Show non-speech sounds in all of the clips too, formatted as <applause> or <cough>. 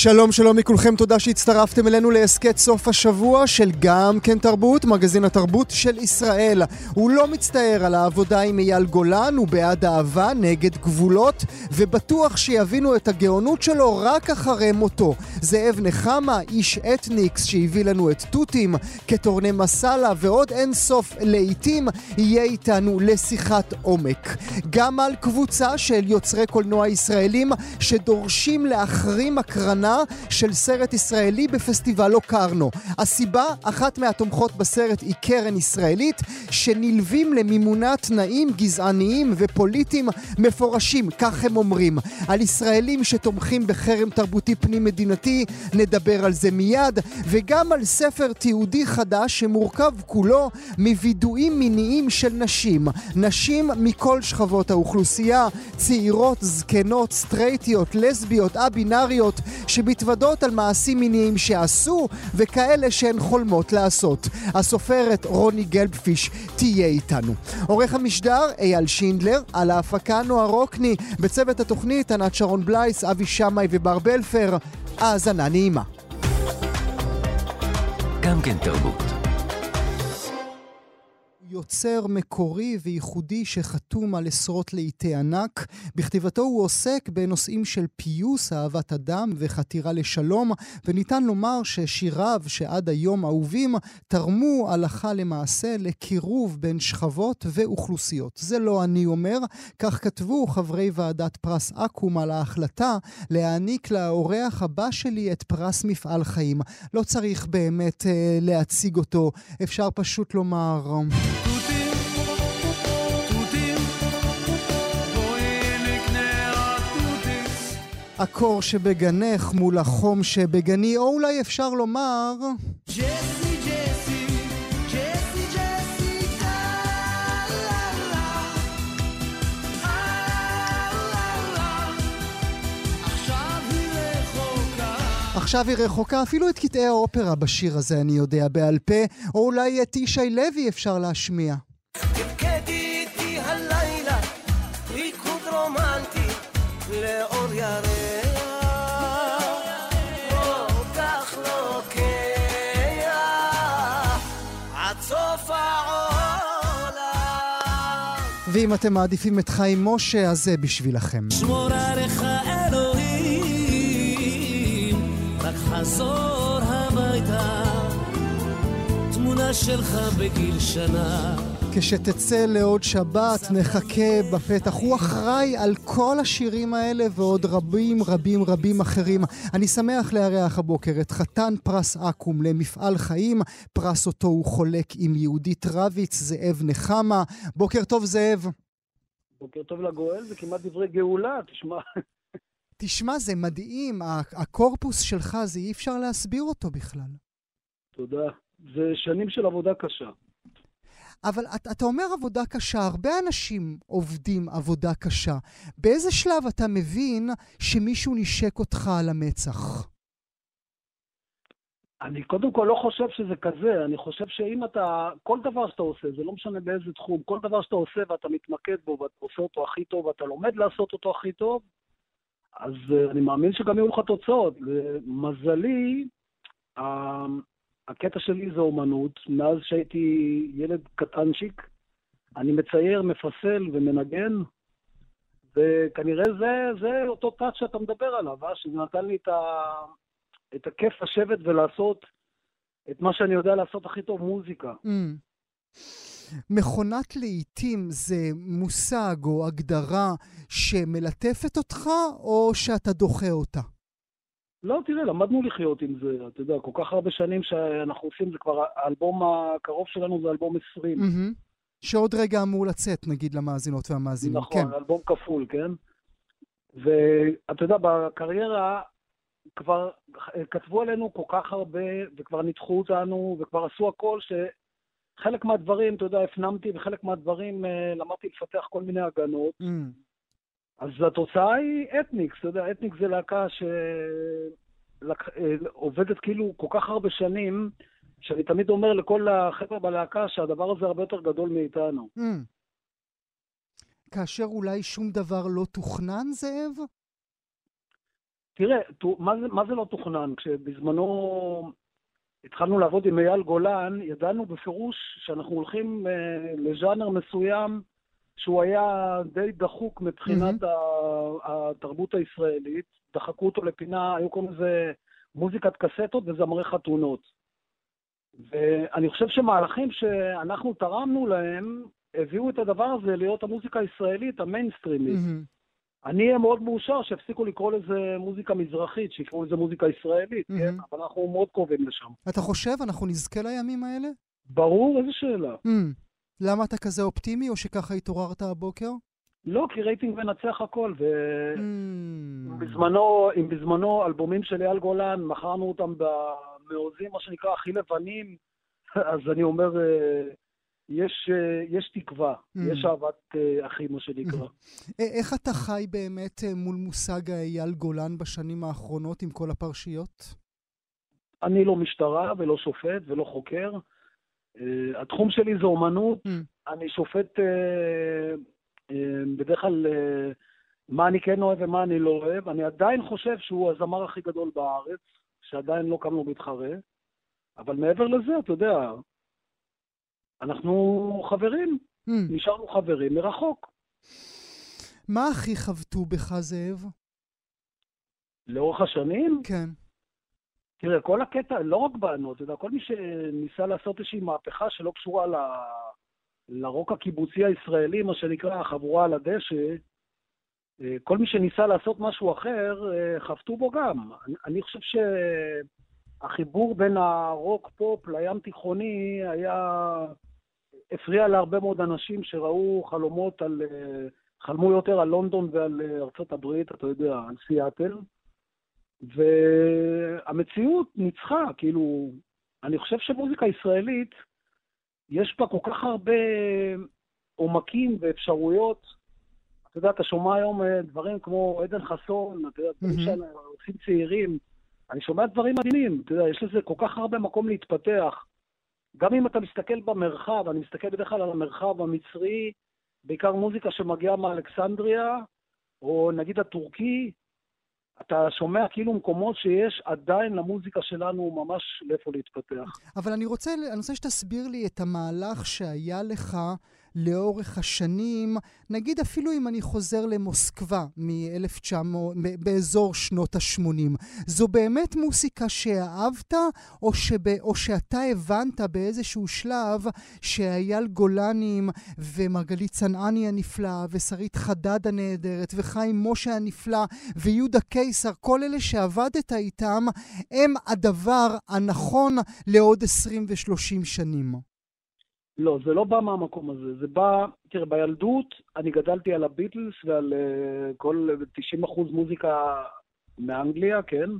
שלום שלום מכולכם, תודה שהצטרפתם אלינו להסכת סוף השבוע של גם כן תרבות, מגזין התרבות של ישראל. הוא לא מצטער על העבודה עם אייל גולן, הוא בעד אהבה נגד גבולות, ובטוח שיבינו את הגאונות שלו רק אחרי מותו. זאב נחמה, איש אתניקס שהביא לנו את תותים, כתורני מסאלה ועוד אין סוף לעיתים, יהיה איתנו לשיחת עומק. גם על קבוצה של יוצרי קולנוע ישראלים שדורשים להחרים הקרנה הראשונה של סרט ישראלי בפסטיבל לוקרנו. הסיבה, אחת מהתומכות בסרט היא קרן ישראלית, שנלווים למימונה תנאים גזעניים ופוליטיים מפורשים, כך הם אומרים. על ישראלים שתומכים בחרם תרבותי פנים-מדינתי, נדבר על זה מיד, וגם על ספר תיעודי חדש שמורכב כולו מווידואים מיניים של נשים. נשים מכל שכבות האוכלוסייה, צעירות, זקנות, סטרייטיות, לסביות, א-בינאריות, שמתוודות על מעשים מיניים שעשו וכאלה שהן חולמות לעשות. הסופרת רוני גלבפיש תהיה איתנו. עורך המשדר אייל שינדלר, על ההפקה נועה רוקני, בצוות התוכנית ענת שרון בלייס, אבי שמאי ובר בלפר. האזנה נעימה. גם כן תרבות. יוצר מקורי וייחודי שחתום על עשרות לעיתי ענק. בכתיבתו הוא עוסק בנושאים של פיוס, אהבת אדם וחתירה לשלום, וניתן לומר ששיריו שעד היום אהובים תרמו הלכה למעשה לקירוב בין שכבות ואוכלוסיות. זה לא אני אומר, כך כתבו חברי ועדת פרס אקו"ם על ההחלטה להעניק לאורח הבא שלי את פרס מפעל חיים. לא צריך באמת אה, להציג אותו, אפשר פשוט לומר... הקור שבגנך מול החום שבגני, או אולי אפשר לומר... ג'סי, ג'סי, ג'סי, ג'סי, עכשיו היא רחוקה, אפילו את קטעי האופרה בשיר הזה אני יודע בעל פה, או אולי את ישי לוי אפשר להשמיע. ואם אתם מעדיפים את חיים משה, אז זה בשבילכם. שמור עליך אלוהים, רק חזור הביתה, תמונה שלך בגיל שנה. כשתצא לעוד שבת, נחכה בפתח. הוא אחראי על כל השירים האלה ועוד רבים רבים רבים אחרים. אני שמח לארח הבוקר את חתן פרס אקו"ם למפעל חיים. פרס אותו הוא חולק עם יהודית רביץ, זאב נחמה. בוקר טוב, זאב. בוקר טוב לגואל, זה כמעט דברי גאולה, תשמע. תשמע, זה מדהים. הקורפוס שלך, זה אי אפשר להסביר אותו בכלל. תודה. זה שנים של עבודה קשה. אבל אתה, אתה אומר עבודה קשה, הרבה אנשים עובדים עבודה קשה. באיזה שלב אתה מבין שמישהו נשק אותך על המצח? אני קודם כל לא חושב שזה כזה, אני חושב שאם אתה, כל דבר שאתה עושה, זה לא משנה באיזה תחום, כל דבר שאתה עושה ואתה מתמקד בו ואתה עושה אותו הכי טוב ואתה לומד לעשות אותו הכי טוב, אז uh, אני מאמין שגם יהיו לך תוצאות. למזלי, הקטע שלי זה אומנות. מאז שהייתי ילד קטנצ'יק, אני מצייר, מפסל ומנגן, וכנראה זה, זה אותו טאט שאתה מדבר עליו, אה? שזה נתן לי את, ה... את הכיף לשבת ולעשות את מה שאני יודע לעשות הכי טוב, מוזיקה. Mm. מכונת לעיתים זה מושג או הגדרה שמלטפת אותך, או שאתה דוחה אותה? לא, תראה, למדנו לחיות עם זה, אתה יודע, כל כך הרבה שנים שאנחנו עושים, זה כבר, האלבום הקרוב שלנו זה אלבום 20. Mm-hmm. שעוד רגע אמור לצאת, נגיד, למאזינות והמאזינים. נכון, כן. אלבום כפול, כן? ואתה יודע, בקריירה כבר כתבו עלינו כל כך הרבה, וכבר ניתחו אותנו, וכבר עשו הכל, שחלק מהדברים, אתה יודע, הפנמתי, וחלק מהדברים אה, למדתי לפתח כל מיני הגנות. Mm. אז התוצאה היא אתניקס, אתה יודע, אתניקס זה להקה שעובדת כאילו כל כך הרבה שנים, שאני תמיד אומר לכל החבר'ה בלהקה שהדבר הזה הרבה יותר גדול מאיתנו. Mm. כאשר אולי שום דבר לא תוכנן, זאב? תראה, מה זה, מה זה לא תוכנן? כשבזמנו התחלנו לעבוד עם אייל גולן, ידענו בפירוש שאנחנו הולכים אה, לז'אנר מסוים שהוא היה די דחוק מבחינת mm-hmm. התרבות הישראלית. דחקו אותו לפינה, היו קוראים לזה מוזיקת קסטות וזמרי חתונות. ואני חושב שמהלכים שאנחנו תרמנו להם, הביאו את הדבר הזה להיות המוזיקה הישראלית, המיינסטרימית. Mm-hmm. אני אהיה מאוד מאושר שהפסיקו לקרוא לזה מוזיקה מזרחית, שיקראו לזה מוזיקה ישראלית, mm-hmm. כן? אבל אנחנו מאוד קרובים לשם. אתה חושב, אנחנו נזכה לימים האלה? ברור, איזה שאלה. Mm. למה אתה כזה אופטימי, או שככה התעוררת הבוקר? לא, כי רייטינג מנצח הכל, ובזמנו, mm. אם בזמנו אלבומים של אייל גולן, מכרנו אותם במעוזים, מה שנקרא, הכי לבנים, <laughs> אז אני אומר, אה, יש, אה, יש תקווה, mm. יש אהבת אה, אחים, מה שנקרא. <laughs> איך אתה חי באמת מול מושג אייל גולן בשנים האחרונות עם כל הפרשיות? אני לא משטרה ולא שופט ולא חוקר. Uh, התחום שלי זה אומנות, mm. אני שופט uh, uh, בדרך כלל uh, מה אני כן אוהב ומה אני לא אוהב. אני עדיין חושב שהוא הזמר הכי גדול בארץ, שעדיין לא קם לו מתחרה, אבל מעבר לזה, אתה יודע, אנחנו חברים, mm. נשארנו חברים מרחוק. מה הכי חבטו בך, זאב? לאורך השנים? כן. תראה, כל הקטע, לא רק בנו, אתה יודע, כל מי שניסה לעשות איזושהי מהפכה שלא קשורה ל... לרוק הקיבוצי הישראלי, מה שנקרא החבורה על הדשא, אה, כל מי שניסה לעשות משהו אחר, אה, חבטו בו גם. אני, חושב שהחיבור בין הרוק-פופ לים תיכוני היה... הפריע להרבה מאוד אנשים שראו חלומות על... אה, חלמו יותר על לונדון ועל ארצות הברית, אתה יודע, על סיאטל. והמציאות ניצחה, כאילו, אני חושב שמוזיקה ישראלית, יש בה כל כך הרבה עומקים ואפשרויות. אתה יודע, אתה שומע היום אה, דברים כמו עדן חסון, אתה יודע, דברים שעושים צעירים. אני שומע דברים מדהימים, אתה יודע, יש לזה כל כך הרבה מקום להתפתח. גם אם אתה מסתכל במרחב, אני מסתכל בדרך כלל על המרחב המצרי, בעיקר מוזיקה שמגיעה מאלכסנדריה, או נגיד הטורקי, אתה שומע כאילו מקומות שיש עדיין למוזיקה שלנו ממש לאיפה להתפתח. אבל אני רוצה, אני רוצה שתסביר לי את המהלך שהיה לך לאורך השנים, נגיד אפילו אם אני חוזר למוסקבה מ-1900, באזור שנות ה-80, זו באמת מוסיקה שאהבת, או, שב, או שאתה הבנת באיזשהו שלב שאייל גולנים ומרגלית צנעני הנפלאה, ושרית חדד הנהדרת, וחיים משה הנפלא, ויהודה קיסר, כל אלה שעבדת איתם, הם הדבר הנכון לעוד 20 ו-30 שנים. לא, זה לא בא מהמקום הזה. זה בא, תראה, בילדות אני גדלתי על הביטלס ועל uh, כל 90% מוזיקה מאנגליה, כן?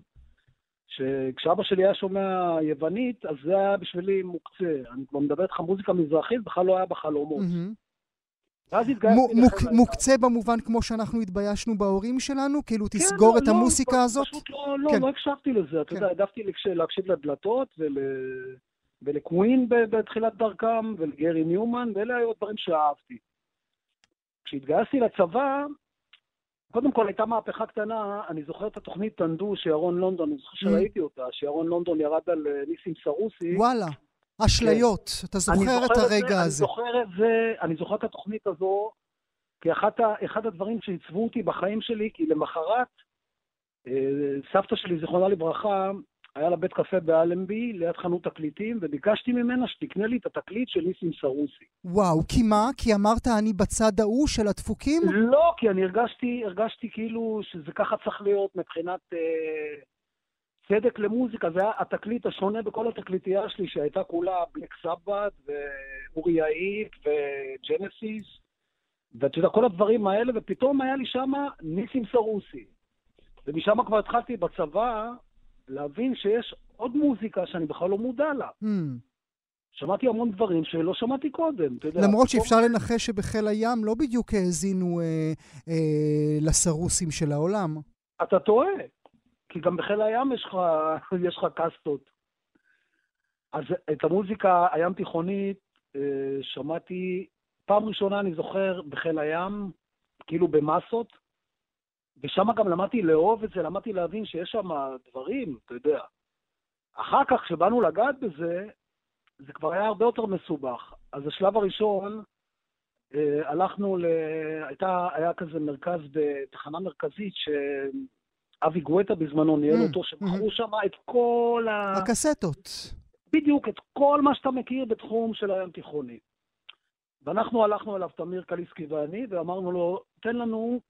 שכשאבא שלי היה שומע יוונית, אז זה היה בשבילי מוקצה. אני כבר מדבר איתך מוזיקה מזרחית, בכלל לא היה בחלומות. Mm-hmm. ואז התגייסתי... מוק, מוקצה במובן כמו שאנחנו התביישנו בהורים שלנו? כאילו כן, תסגור לא, את לא, המוסיקה הזאת? פשוט לא, לא, כן. לא הקשבתי לזה. אתה כן. יודע, העדפתי להקשיב לדלתות ול... ולקווין בתחילת דרכם, ולגרי ניומן, ואלה היו הדברים שאהבתי. כשהתגייסתי לצבא, קודם כל הייתה מהפכה קטנה, אני זוכר את התוכנית טנדו שירון לונדון, אני זוכר mm. שראיתי אותה, שירון לונדון ירד על אה, ניסים סרוסי. וואלה, אשליות, כן. אתה זוכר את הרגע זה, הזה. אני זוכר את זה, אני זוכר את התוכנית הזו, כי אחת, אחד הדברים שעיצבו אותי בחיים שלי, כי למחרת, אה, סבתא שלי, זיכרונה לברכה, היה לה בית קפה באלנבי, ליד חנות תקליטים, וביקשתי ממנה שתקנה לי את התקליט של ניסים סרוסי. וואו, כי מה? כי אמרת אני בצד ההוא של הדפוקים? לא, כי אני הרגשתי, הרגשתי כאילו שזה ככה צריך להיות מבחינת אה, צדק למוזיקה. זה היה התקליט השונה בכל התקליטייה שלי, שהייתה כולה בלק סבת, ואורי יעיד, וג'נסיס, ואתה יודע, כל הדברים האלה, ופתאום היה לי שם ניסים סרוסי. ומשם כבר התחלתי בצבא, להבין שיש עוד מוזיקה שאני בכלל לא מודע לה. Mm. שמעתי המון דברים שלא שמעתי קודם, אתה יודע. למרות שאפשר לנחש שבחיל הים לא בדיוק האזינו אה, אה, לסרוסים של העולם. אתה טועה, כי גם בחיל הים יש לך, <laughs> יש לך קסטות. אז את המוזיקה הים תיכונית אה, שמעתי, פעם ראשונה אני זוכר בחיל הים, כאילו במסות, ושם גם למדתי לאהוב את זה, למדתי להבין שיש שם דברים, אתה יודע. אחר כך, כשבאנו לגעת בזה, זה כבר היה הרבה יותר מסובך. אז השלב הראשון, אה, הלכנו ל... הייתה, היה כזה מרכז, בתחנה מרכזית, שאבי גואטה בזמנו ניהל Mm, אותו, שמכרו שם את כל ה... הקסטות. בדיוק, את כל מה שאתה מכיר בתחום של הים תיכוני. ואנחנו הלכנו אליו, תמיר קליסקי ואני, ואמרנו לו, תן לנו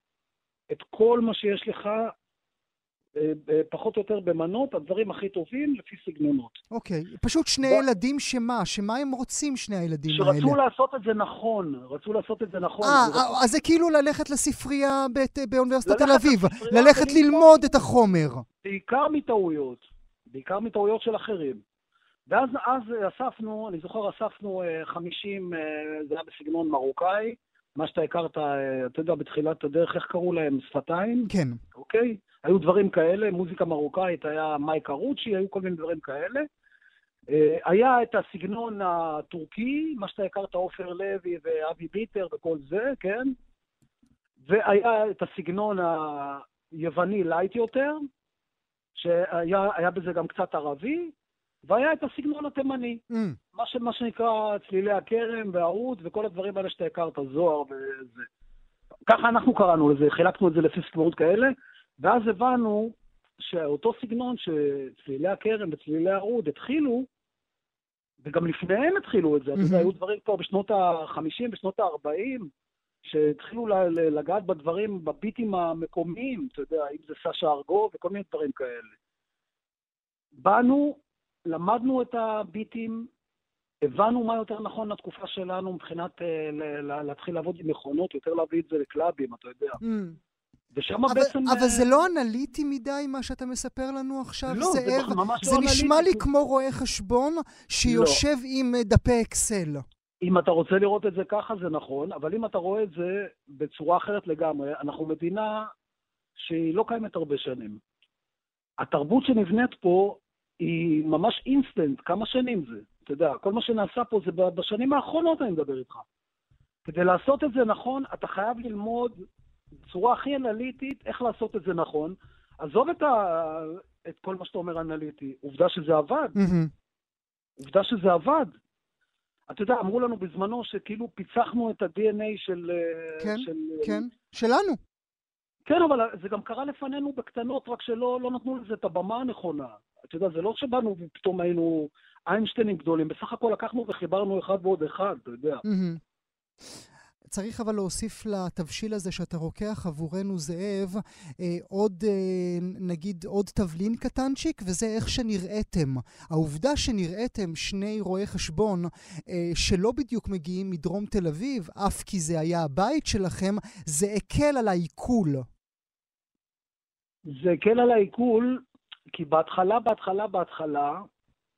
את כל מה שיש לך, אה, אה, פחות או יותר במנות, הדברים הכי טובים לפי סגנונות. אוקיי. פשוט שני ב- ילדים שמה? שמה הם רוצים, שני הילדים האלה? שרצו לעשות את זה נכון, רצו לעשות את זה נכון. אה, זה- אה, אז זה כאילו ללכת לספרייה בת- באוניברסיטת תל אביב. ללכת. ללמוד את החומר. בעיקר מטעויות, בעיקר מטעויות של אחרים. ואז אז אספנו, אני זוכר, אספנו אה, 50, אה, זה היה בסגנון מרוקאי, מה שאתה הכרת, אה, אתה יודע, בתחילת הדרך, איך קראו להם? שפתיים, כן. אוקיי? היו דברים כאלה, מוזיקה מרוקאית, היה מייק ארוצ'י, היו כל מיני דברים כאלה. אה, היה את הסגנון הטורקי, מה שאתה הכרת, עופר לוי ואבי ביטר וכל זה, כן? והיה את הסגנון היווני light יותר, שהיה היה בזה גם קצת ערבי, והיה את הסגנון התימני, אמ, מה, ש, מה שנקרא צלילי הכרם והעוד וכל הדברים האלה שאתה הכרת, זוהר וזה. ככה אנחנו קראנו לזה, חילקנו את זה לפי סגנונות כאלה, ואז הבנו שאותו סגנון שצלילי הכרם וצלילי העוד התחילו, וגם לפניהם התחילו את זה, אתה יודע, מהמם. היו דברים פה בשנות ה-50, בשנות ה-40, שהתחילו לגעת בדברים, בביטים המקומיים, אתה יודע, אם זה סשה ארגוב וכל מיני דברים כאלה. באנו, למדנו את הביטים, הבנו מה יותר נכון לתקופה שלנו מבחינת אה, להתחיל לעבוד עם מכונות, יותר להביא את זה לקלאבים, אתה יודע. mm. ושם בעצם... אבל אה, זה לא אנליטי מדי מה שאתה מספר לנו עכשיו, לא, זה זאב? ממש לא זה נשמע לי אנליטי. כמו רואה חשבון שיושב עם אה, דפי אקסל. אם אתה רוצה לראות את זה ככה, זה נכון, אבל אם אתה רואה את זה בצורה אחרת לגמרי, אנחנו מדינה שהיא לא קיימת הרבה שנים. התרבות שנבנית פה היא ממש אינסטנט, כמה שנים זה? אתה יודע, כל מה שנעשה פה זה בשנים האחרונות, אני מדבר איתך. כדי לעשות את זה נכון, אתה חייב ללמוד בצורה הכי אנליטית איך לעשות את זה נכון. עזוב את, ה... את כל מה שאתה אומר אנליטי, עובדה שזה עבד. מהמם. עובדה שזה עבד. אתה יודע, אמרו לנו בזמנו שכאילו פיצחנו את ה-DNA של... אה, כן, של... כן, שלנו. כן, אבל זה גם קרה לפנינו בקטנות, רק שלא לא נתנו לזה את הבמה הנכונה. אתה יודע, זה לא שבאנו ופתאום היינו איינשטיינים גדולים, בסך הכל לקחנו וחיברנו אחד ועוד אחד, אתה יודע. צריך אבל להוסיף לתבשיל הזה שאתה רוקח עבורנו, זאב, אה, עוד, אה, נגיד, עוד תבלין קטנצ'יק, וזה איך שנראיתם. העובדה שנראיתם שני רואי חשבון אה, שלא בדיוק מגיעים מדרום תל אביב, אף כי זה היה הבית שלכם, זה הקל על העיכול. זה הקל על העיכול, כי בהתחלה, בהתחלה, בהתחלה,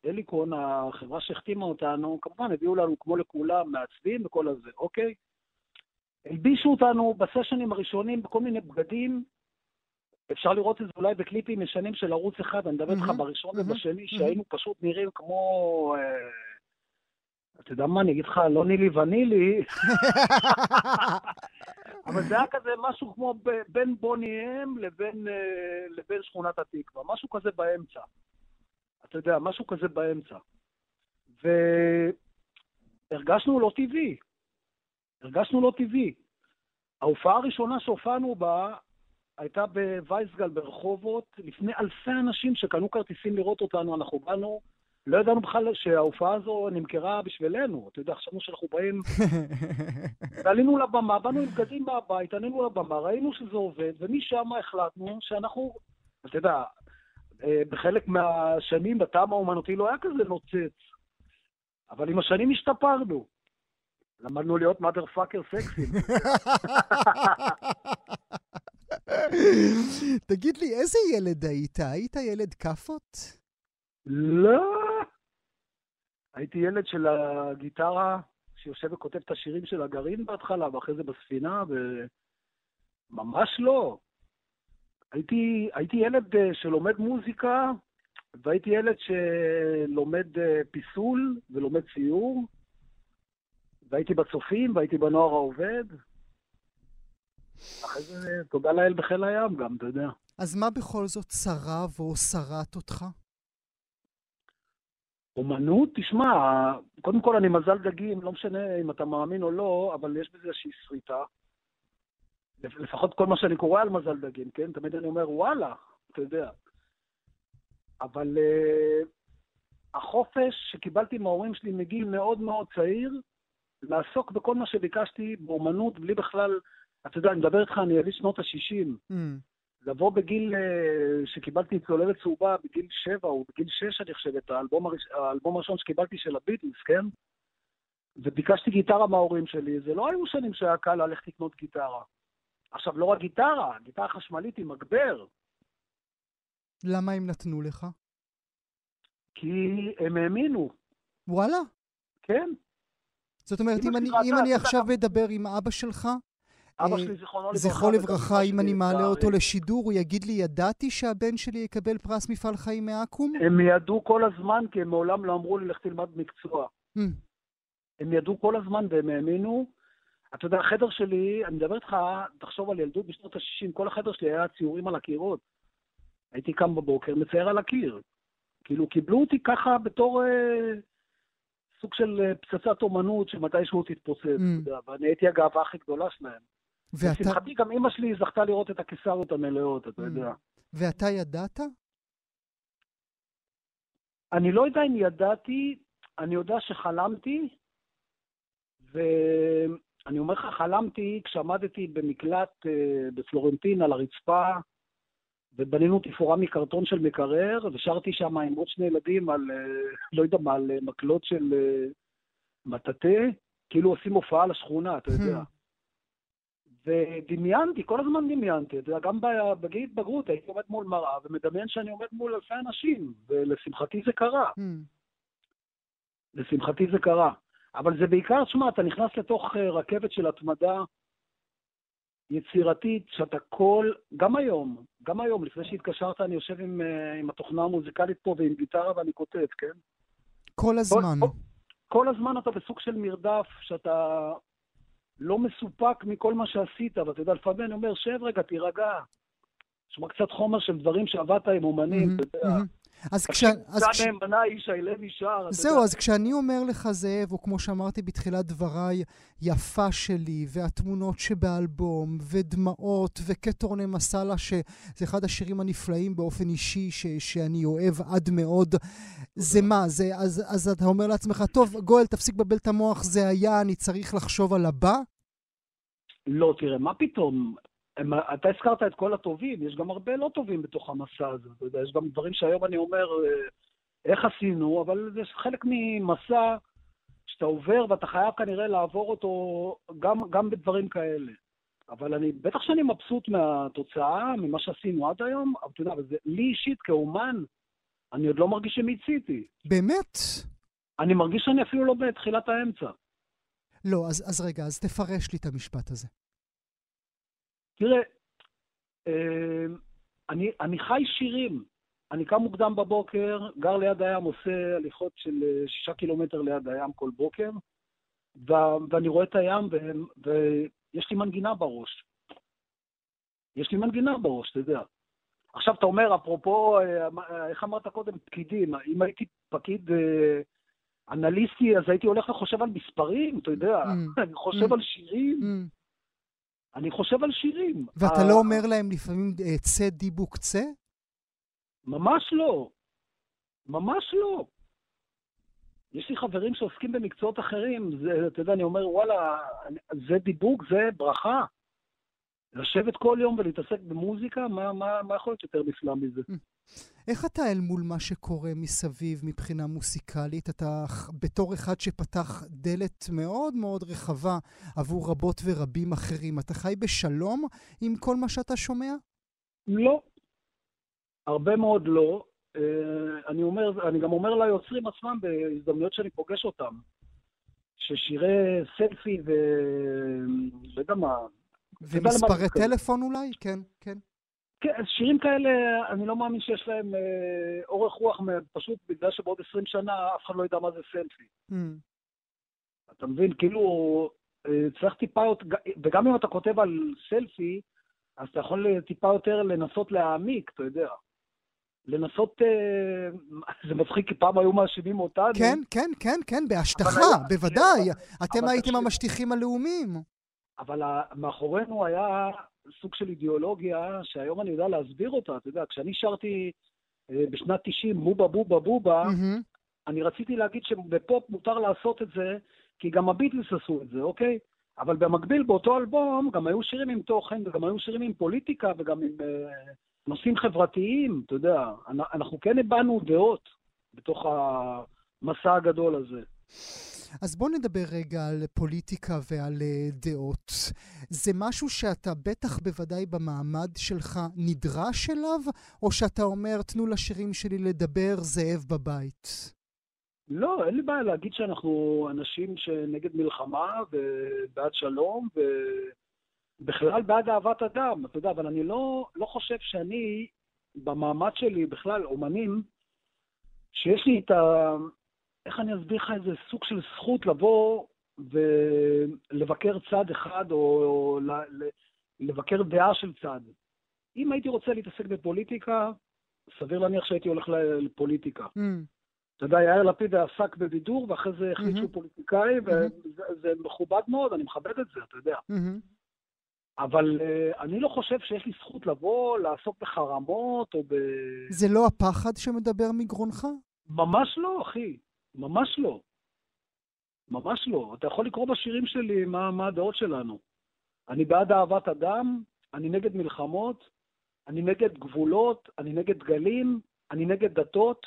אליקון, החברה שהחתימה אותנו, כמובן הביאו לנו, כמו לכולם, מעצבים וכל הזה, אוקיי? הלבישו אותנו בסשנים הראשונים בכל מיני בגדים, אפשר לראות את זה אולי בקליפים ישנים של ערוץ אחד, אני מדבר איתך מהמם, בראשון מהמם, ובשני, מהמם. שהיינו פשוט נראים כמו... אה, אתה יודע מה, אני אגיד לך, לא נילי ונילי, <laughs> אבל זה היה כזה משהו כמו בין בוני אם לבין, אה, לבין שכונת התקווה, משהו כזה באמצע. אתה יודע, משהו כזה באמצע. והרגשנו לא טבעי. הרגשנו לא טבעי. ההופעה הראשונה שהופענו בה הייתה בווייסגל ברחובות, לפני אלפי אנשים שקנו כרטיסים לראות אותנו. אנחנו באנו, לא ידענו בכלל שההופעה הזו נמכרה בשבילנו. אתה יודע, חשבנו שאנחנו באים <laughs> ועלינו לבמה, באנו עם בגדים מהבית, עלינו לבמה, ראינו שזה עובד, ומשם החלטנו שאנחנו, אתה יודע, אה, בחלק מהשנים בטעם האומנותי לא היה כזה נוצץ, אבל עם השנים השתפרנו. למדנו להיות mother fucker סקסים. <laughs> תגיד לי, איזה ילד היית? היית ילד כאפות? לא, הייתי ילד של הגיטרה שיושב וכותב את השירים של הגרעין בהתחלה, ואחרי זה בספינה, וממש לא. הייתי, הייתי ילד אה, שלומד מוזיקה, והייתי ילד שלומד אה, פיסול ולומד ציור, והייתי בצופים, והייתי בנוער העובד. אחרי זה, תודה לאל בחיל הים גם, אתה יודע. אז מה בכל זאת צרב או שרט אותך? אומנות, תשמע, קודם כל אני מזל דגים, לא משנה אם אתה מאמין או לא, אבל יש בזה איזושהי שריטה. לפחות כל מה שאני קורא על מזל דגים, כן? תמיד אני אומר, וואלה, אתה יודע. אבל uh, החופש שקיבלתי מההורים שלי מגיל מאוד מאוד צעיר, לעסוק בכל מה שביקשתי באומנות, בלי בכלל, אתה יודע, אני מדבר איתך, אני יליד שנות ה-60. Mm. לבוא בגיל uh, שקיבלתי צוללת צהובה, בגיל שבע או בגיל שש, אני חושב, את האלבום, הראש, האלבום הראשון שקיבלתי של הביטלס, כן? וביקשתי גיטרה מההורים שלי, זה לא היו שנים שהיה קל ללכת לקנות גיטרה. עכשיו, לא רק גיטרה, גיטרה חשמלית עם מגבר. למה הם נתנו לך? כי הם האמינו. וואלה? כן. זאת אומרת, אם אני, אם אני עכשיו מדבר עם אבא שלך, אבא אה, שלי, זיכרונו לברכה. זכרו לברכה, אם אני מעלה אותו לשידור, הוא יגיד לי, ידעתי שהבן שלי יקבל פרס מפעל חיים מאקו"ם? הם ידעו כל הזמן, כי הם מעולם לא אמרו לי, לך תלמד מקצוע. Hmm. הם ידעו כל הזמן והם האמינו. אתה יודע, החדר שלי, אני מדבר איתך, תחשוב על ילדות בשנות ה-60, כל החדר שלי היה ציורים על הקירות. הייתי קם בבוקר, מצייר על הקיר. כאילו, קיבלו אותי ככה בתור אה, סוג של אה, פצצת אומנות שמתישהו תתפוצץ, mm. ואני הייתי הגאווה הכי גדולה שלהם. ואתה... לשמחתי, גם אימא שלי זכתה לראות את הקיסריות המלאות, אתה mm. יודע. ואתה ידעת? אני לא יודע אם ידעתי, אני יודע שחלמתי, ואני אומר לך, חלמתי כשעמדתי במקלט אה, בפלורנטין על הרצפה, ובנינו תפאורה מקרטון של מקרר, ושרתי שם עם עוד שני ילדים על, אה, <laughs> לא יודע מה, על אה, מקלות של מטאטא, כאילו עושים הופעה לשכונה, אתה יודע. ודמיינתי, כל הזמן דמיינתי, אתה יודע, גם בגיל התבגרות הייתי עומד מול מראה ומדמיין שאני עומד מול אלפי אנשים, ולשמחתי זה קרה. Mm. לשמחתי זה קרה. אבל זה בעיקר, תשמע, אתה נכנס לתוך אה, רכבת של התמדה יצירתית, שאתה כל, גם היום, גם היום, לפני שהתקשרת, אני יושב עם, אה, עם התוכנה המוזיקלית פה ועם גיטרה ואני כותב, כן? כל הזמן. כל, כל, כל הזמן אתה בסוג של מרדף, שאתה לא מסופק מכל מה שעשית, ואתה יודע, לפעמים אני אומר, שב רגע, תירגע. תשמע קצת חומר של דברים שעבדת עם אומנים, אתה יודע. אז כש... אז כש... נאמנה, איש הלב ישר. זהו, אז כשאני אומר לך, זאב, או כמו שאמרתי בתחילת דבריי, יפה שלי, והתמונות שבאלבום, ודמעות, וקטורנה מסאלה, שזה אחד השירים הנפלאים באופן אישי, ש... שאני אוהב עד מאוד, זה מה? זה, אז, אז אתה אומר לעצמך, טוב, גואל, תפסיק לבלבל את המוח, זה היה, אני צריך לחשוב על הבא? לא, תראה, מה פתאום? אתה הזכרת את כל הטובים, יש גם הרבה לא טובים בתוך המסע הזה. אתה יודע, יש גם דברים שהיום אני אומר, אה, איך עשינו, אבל זה חלק ממסע שאתה עובר ואתה חייב כנראה לעבור אותו גם, גם בדברים כאלה. אבל אני, בטח שאני מבסוט מהתוצאה, ממה שעשינו עד היום, אבל אתה יודע, וזה, לי אישית כאומן, אני עוד לא מרגיש שמיציתי. באמת? אני מרגיש שאני אפילו לא בתחילת האמצע. לא, אז, אז רגע, אז תפרש לי את המשפט הזה. תראה, אמ, אני, אני חי שירים. אני קם מוקדם בבוקר, גר ליד הים, עושה הליכות של אה, שישה קילומטר ליד הים כל בוקר, ו, ואני רואה את הים, ו, ויש לי מנגינה בראש. יש לי מנגינה בראש, אתה יודע. עכשיו אתה אומר, אפרופו, אה, אה, איך אמרת קודם, פקידים, אם הייתי פקיד אנליסטי, אז הייתי הולך וחושב על מספרים, אתה יודע, mm. <laughs> אני חושב mm. על שירים. Mm. אני חושב על שירים. ואתה לא אומר להם לפעמים אה, צא דיבוק צא? ממש לא. ממש לא. יש לי חברים שעוסקים במקצועות אחרים, זה, אתה יודע, אני אומר, וואלה, זה דיבוק, זה ברכה. לשבת כל יום ולהתעסק במוזיקה, מה, מה, מה יכול להיות יותר נפלא מזה? איך אתה אל מול מה שקורה מסביב מבחינה מוסיקלית? אתה בתור אחד שפתח דלת מאוד מאוד רחבה עבור רבות ורבים אחרים, אתה חי בשלום עם כל מה שאתה שומע? לא. הרבה מאוד לא. אה, אני אומר, אני גם אומר ליוצרים עצמם בהזדמנויות שאני פוגש אותם, ששירי סלפי ו... לא יודע מה... ומספרי טלפון אולי? כן, כן. כן, שירים כאלה, אני לא מאמין שיש להם אה, אורך רוח, פשוט בגלל שבעוד 20 שנה אף אחד לא ידע מה זה סלפי. Mm. אתה מבין? כאילו, אה, צריך טיפה, וגם אם אתה כותב על סלפי, אז אתה יכול טיפה יותר לנסות להעמיק, אתה יודע. לנסות, אה, <laughs> זה מצחיק, כי פעם היו מאשימים אותנו. כן, כן, כן, כן, בהשטחה, בוודאי. אתם הייתם המשטיחים הלאומיים. אבל מאחורינו היה סוג של אידיאולוגיה שהיום אני יודע להסביר אותה. אתה יודע, כשאני שרתי אה, בשנת 90 בובה בובה בובה, אני רציתי להגיד שבפופ מותר לעשות את זה, כי גם הביטלס עשו את זה, אוקיי? אבל במקביל, באותו אלבום, גם היו שירים עם תוכן, וגם היו שירים עם פוליטיקה, וגם עם uh, נושאים חברתיים, אתה יודע. אנחנו כן הבענו דעות בתוך המסע הגדול הזה. אז בוא נדבר רגע על פוליטיקה ועל אה, דעות. זה משהו שאתה בטח בוודאי במעמד שלך נדרש אליו, או שאתה אומר, תנו לשירים שלי לדבר, זאב בבית? לא, אין לי בעיה להגיד שאנחנו אנשים שנגד מלחמה ובעד שלום, ובכלל בעד אהבת אדם, אתה יודע, אבל אני לא, לא חושב שאני, במעמד שלי, בכלל, אומנים, שיש לי את ה... איך אני אסביר לך איזה סוג של זכות לבוא ולבקר צד אחד, או, או לבקר דעה של צד. אם הייתי רוצה להתעסק בפוליטיקה, סביר להניח שהייתי הולך לפוליטיקה. Mm. אתה יודע, יאיר לפיד עסק בבידור, ואחרי זה החליט שהוא פוליטיקאי, וזה מכובד מאוד, אני מכבד את זה, אתה יודע. אבל uh, אני לא חושב שיש לי זכות לבוא, לעסוק בחרמות או ב... זה לא הפחד שמדבר מגרונך? ממש לא, אחי. ממש לא. ממש לא. אתה יכול לקרוא בשירים שלי מה, מה הדעות שלנו. אני בעד אהבת אדם, אני נגד מלחמות, אני נגד גבולות, אני נגד דגלים, אני נגד דתות.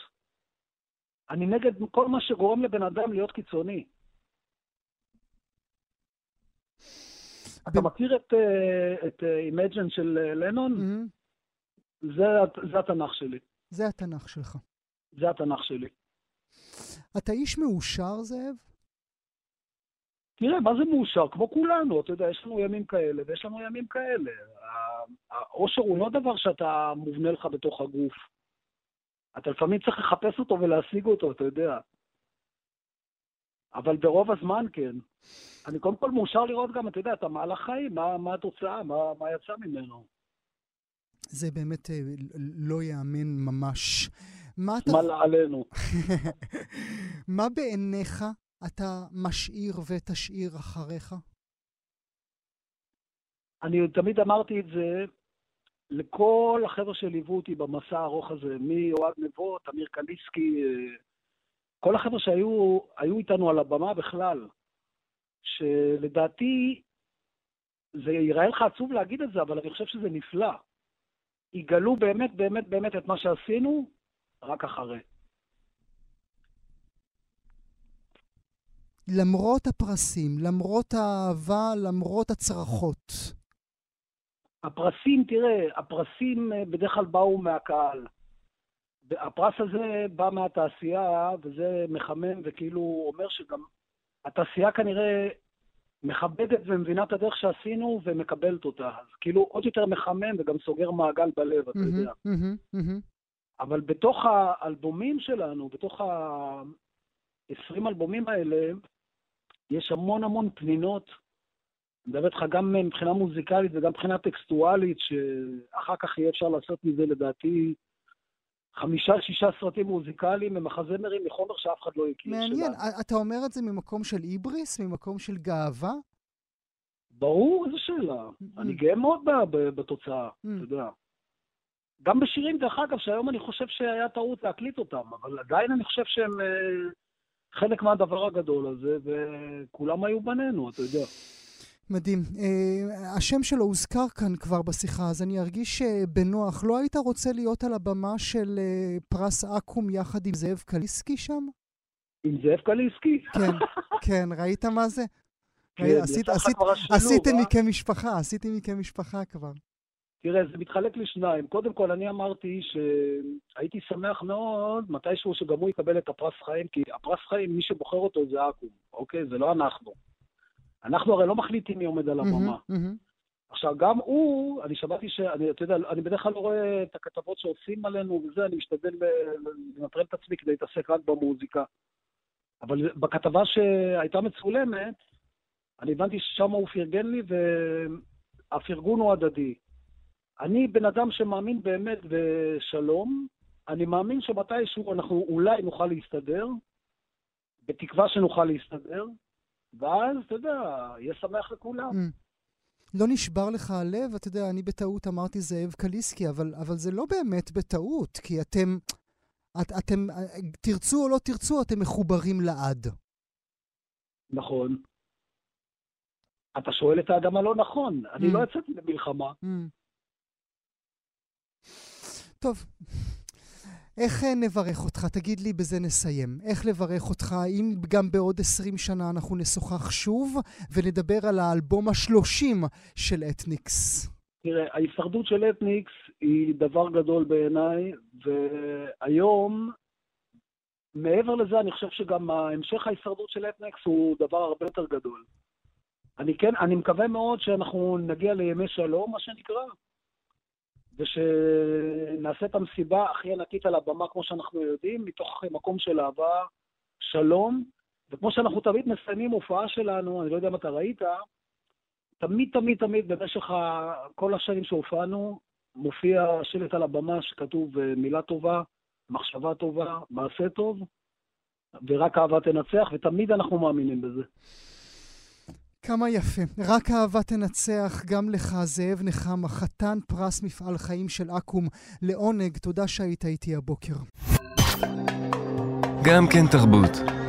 אני נגד כל מה שגורם לבן אדם להיות קיצוני. אתה מכיר את, אה, את Imagine של אה, לנון? Mm-hmm. זה, זה התנ"ך שלי. זה התנ"ך שלך. זה התנ"ך שלי. אתה איש מאושר, זאב? תראה, מה זה מאושר? כמו כולנו, אתה יודע, יש לנו ימים כאלה ויש לנו ימים כאלה. האושר הוא לא דבר שאתה מובנה לך בתוך הגוף. אתה לפעמים צריך לחפש אותו ולהשיג אותו, אתה יודע. אבל ברוב הזמן כן. אני קודם כל מאושר לראות גם, אתה יודע, את המהלך חיים, מה, מה התוצאה, מה, מה יצא ממנו. זה באמת אה, לא ייאמן ממש. מה אתה... מה עלינו. <laughs> מה בעיניך אתה משאיר ותשאיר אחריך? אני תמיד אמרתי את זה לכל החבר'ה שליוו אותי במסע הארוך הזה, מאוהד נבו, תמיר קליסקי, אה, כל החבר'ה שהיו איתנו על הבמה בכלל, שלדעתי, זה ייראה לך עצוב להגיד את זה, אבל אני חושב שזה נפלא. יגלו באמת באמת באמת את מה שעשינו רק אחרי. למרות הפרסים, למרות האהבה, למרות הצרחות, הפרסים, תראה, הפרסים אה, בדרך כלל באו מהקהל. הפרס הזה בא מהתעשייה, וזה מחמם וכאילו אומר שגם התעשייה כנראה מכבדת ומבינה את הדרך שעשינו ומקבלת אותה. אז כאילו עוד יותר מחמם וגם סוגר מעגל בלב, אתה יודע. אבל בתוך האלבומים שלנו, בתוך ה-20 אלבומים האלה, יש המון המון פנינות מדבר איתך גם מבחינה מוזיקלית וגם מבחינה טקסטואלית, שאחר כך יהיה אפשר לעשות מזה לדעתי חמישה, שישה סרטים מוזיקליים ומחזמרים מחומר שאף אחד לא הכיר. מעניין. שלה. אתה אומר את זה ממקום של היבריס? ממקום של גאווה? ברור, איזו שאלה. אני גאה מאוד בתוצאה. אתה יודע. גם בשירים, דרך אגב, שהיום אני חושב שהיה טעות להקליט אותם, אבל עדיין אני חושב שהם אה, חלק מהדבר הגדול הזה, וכולם היו בנינו, אתה יודע. מדהים. Uh, השם שלו הוזכר כאן כבר בשיחה, אז אני ארגיש uh, בנוח. לא היית רוצה להיות על הבמה של uh, פרס אקו"ם יחד עם זאב קליסקי שם? עם זאב קליסקי? כן, כן, ראית מה זה? כן, עשית, עשית, עשיתם לי כמשפחה, עשיתם לי כמשפחה כבר. תראה, זה מתחלק לשניים. קודם כל, אני אמרתי שהייתי שמח מאוד מתישהו שגם הוא יקבל את הפרס חיים, כי הפרס חיים, מי שבוחר אותו זה אקו"ם, אוקיי? זה לא אנחנו. אנחנו הרי לא מחליטים מי עומד על הבמה. מהמם, מהמם. עכשיו, גם הוא, אני שמעתי ש... אני, אתה יודע, אני בדרך כלל לא רואה את הכתבות שעושים עלינו וזה, אני משתדל לנטרל את עצמי כדי להתעסק רק במוזיקה. אבל בכתבה שהייתה מצולמת, אני הבנתי ששם הוא פרגן לי, והפרגון הוא הדדי. אני בן אדם שמאמין באמת בשלום, אני מאמין שמתישהו אנחנו אולי נוכל להסתדר, בתקווה שנוכל להסתדר, ואז, אתה יודע, יהיה שמח לכולם. Mm. לא נשבר לך הלב? אתה יודע, אני בטעות אמרתי זאב קליסקי, אבל, אבל זה לא באמת בטעות, כי אתם, את, אתם, תרצו או לא תרצו, אתם מחוברים לעד. נכון. אתה שואל את האדם הלא נכון. אני Mm. לא יצאתי למלחמה. Mm. טוב, איך אה, נברך אותך? תגיד לי, בזה נסיים. איך לברך אותך, אם גם בעוד 20 שנה אנחנו נשוחח שוב ונדבר על האלבום השלושים של אתניקס? תראה, ההישרדות של אתניקס היא דבר גדול בעיניי, והיום, מעבר לזה, אני חושב שגם המשך ההישרדות של אתניקס הוא דבר הרבה יותר גדול. אני כן, אני מקווה מאוד שאנחנו נגיע לימי שלום, מה שנקרא, ושנעשה את המסיבה הכי ענקית על הבמה, כמו שאנחנו יודעים, מתוך מקום של אהבה, שלום, וכמו שאנחנו תמיד מסיימים הופעה שלנו, אני לא יודע אם אתה ראית, תמיד, תמיד, תמיד, במשך ה- כל השנים שהופענו, מופיע שלט על הבמה שכתוב אה, מילה טובה, מחשבה טובה, מעשה טוב, ורק אהבה תנצח, ותמיד אנחנו מאמינים בזה. כמה יפה. רק אהבה תנצח גם לך, זאב נחמה, חתן פרס מפעל חיים של אקו"ם. לעונג, תודה שהיית איתי הבוקר. גם כן תרבות.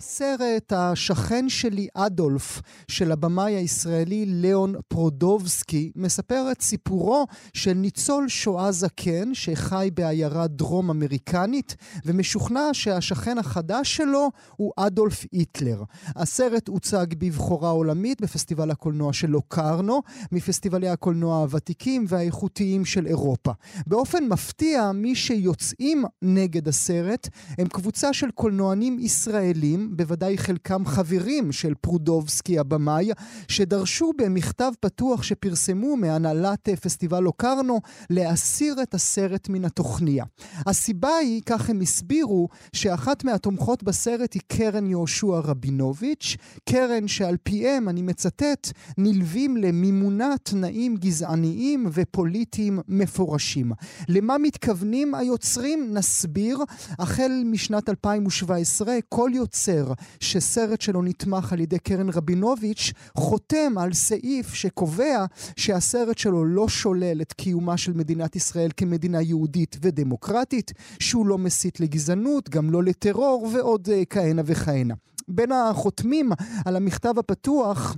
הסרט השכן שלי אדולף של הבמאי הישראלי ליאון פרודובסקי מספר את סיפורו של ניצול שואה זקן שחי בעיירה דרום אמריקנית ומשוכנע שהשכן החדש שלו הוא אדולף היטלר. הסרט הוצג בבחורה עולמית בפסטיבל הקולנוע של לוקרנו, מפסטיבלי הקולנוע הוותיקים והאיכותיים של אירופה. באופן מפתיע, מי שיוצאים נגד הסרט הם קבוצה של קולנוענים ישראלים, בוודאי חלקם חברים של פרודובסקי הבמאי, שדרשו במכתב פתוח שפרסמו מהנהלת אה, פסטיבל לוקרנו להסיר את הסרט מן התוכניה. הסיבה היא, כך הם הסבירו, שאחת מהתומכות בסרט היא קרן יהושע רבינוביץ', קרן שעל פיהם, אני מצטט, נלווים למימונה תנאים גזעניים ופוליטיים מפורשים. למה מתכוונים היוצרים? נסביר. החל משנת 2017, כל יוצר שסרט שלו נתמך על ידי קרן רבינוביץ', חותם על סעיף שקובע שהסרט שלו לא שולל את קיומה של מדינת ישראל כמדינה יהודית ודמוקרטית, שהוא לא מסית לגזענות, גם לא לטרור ועוד אה, כהנה וכהנה. בין החותמים על המכתב הפתוח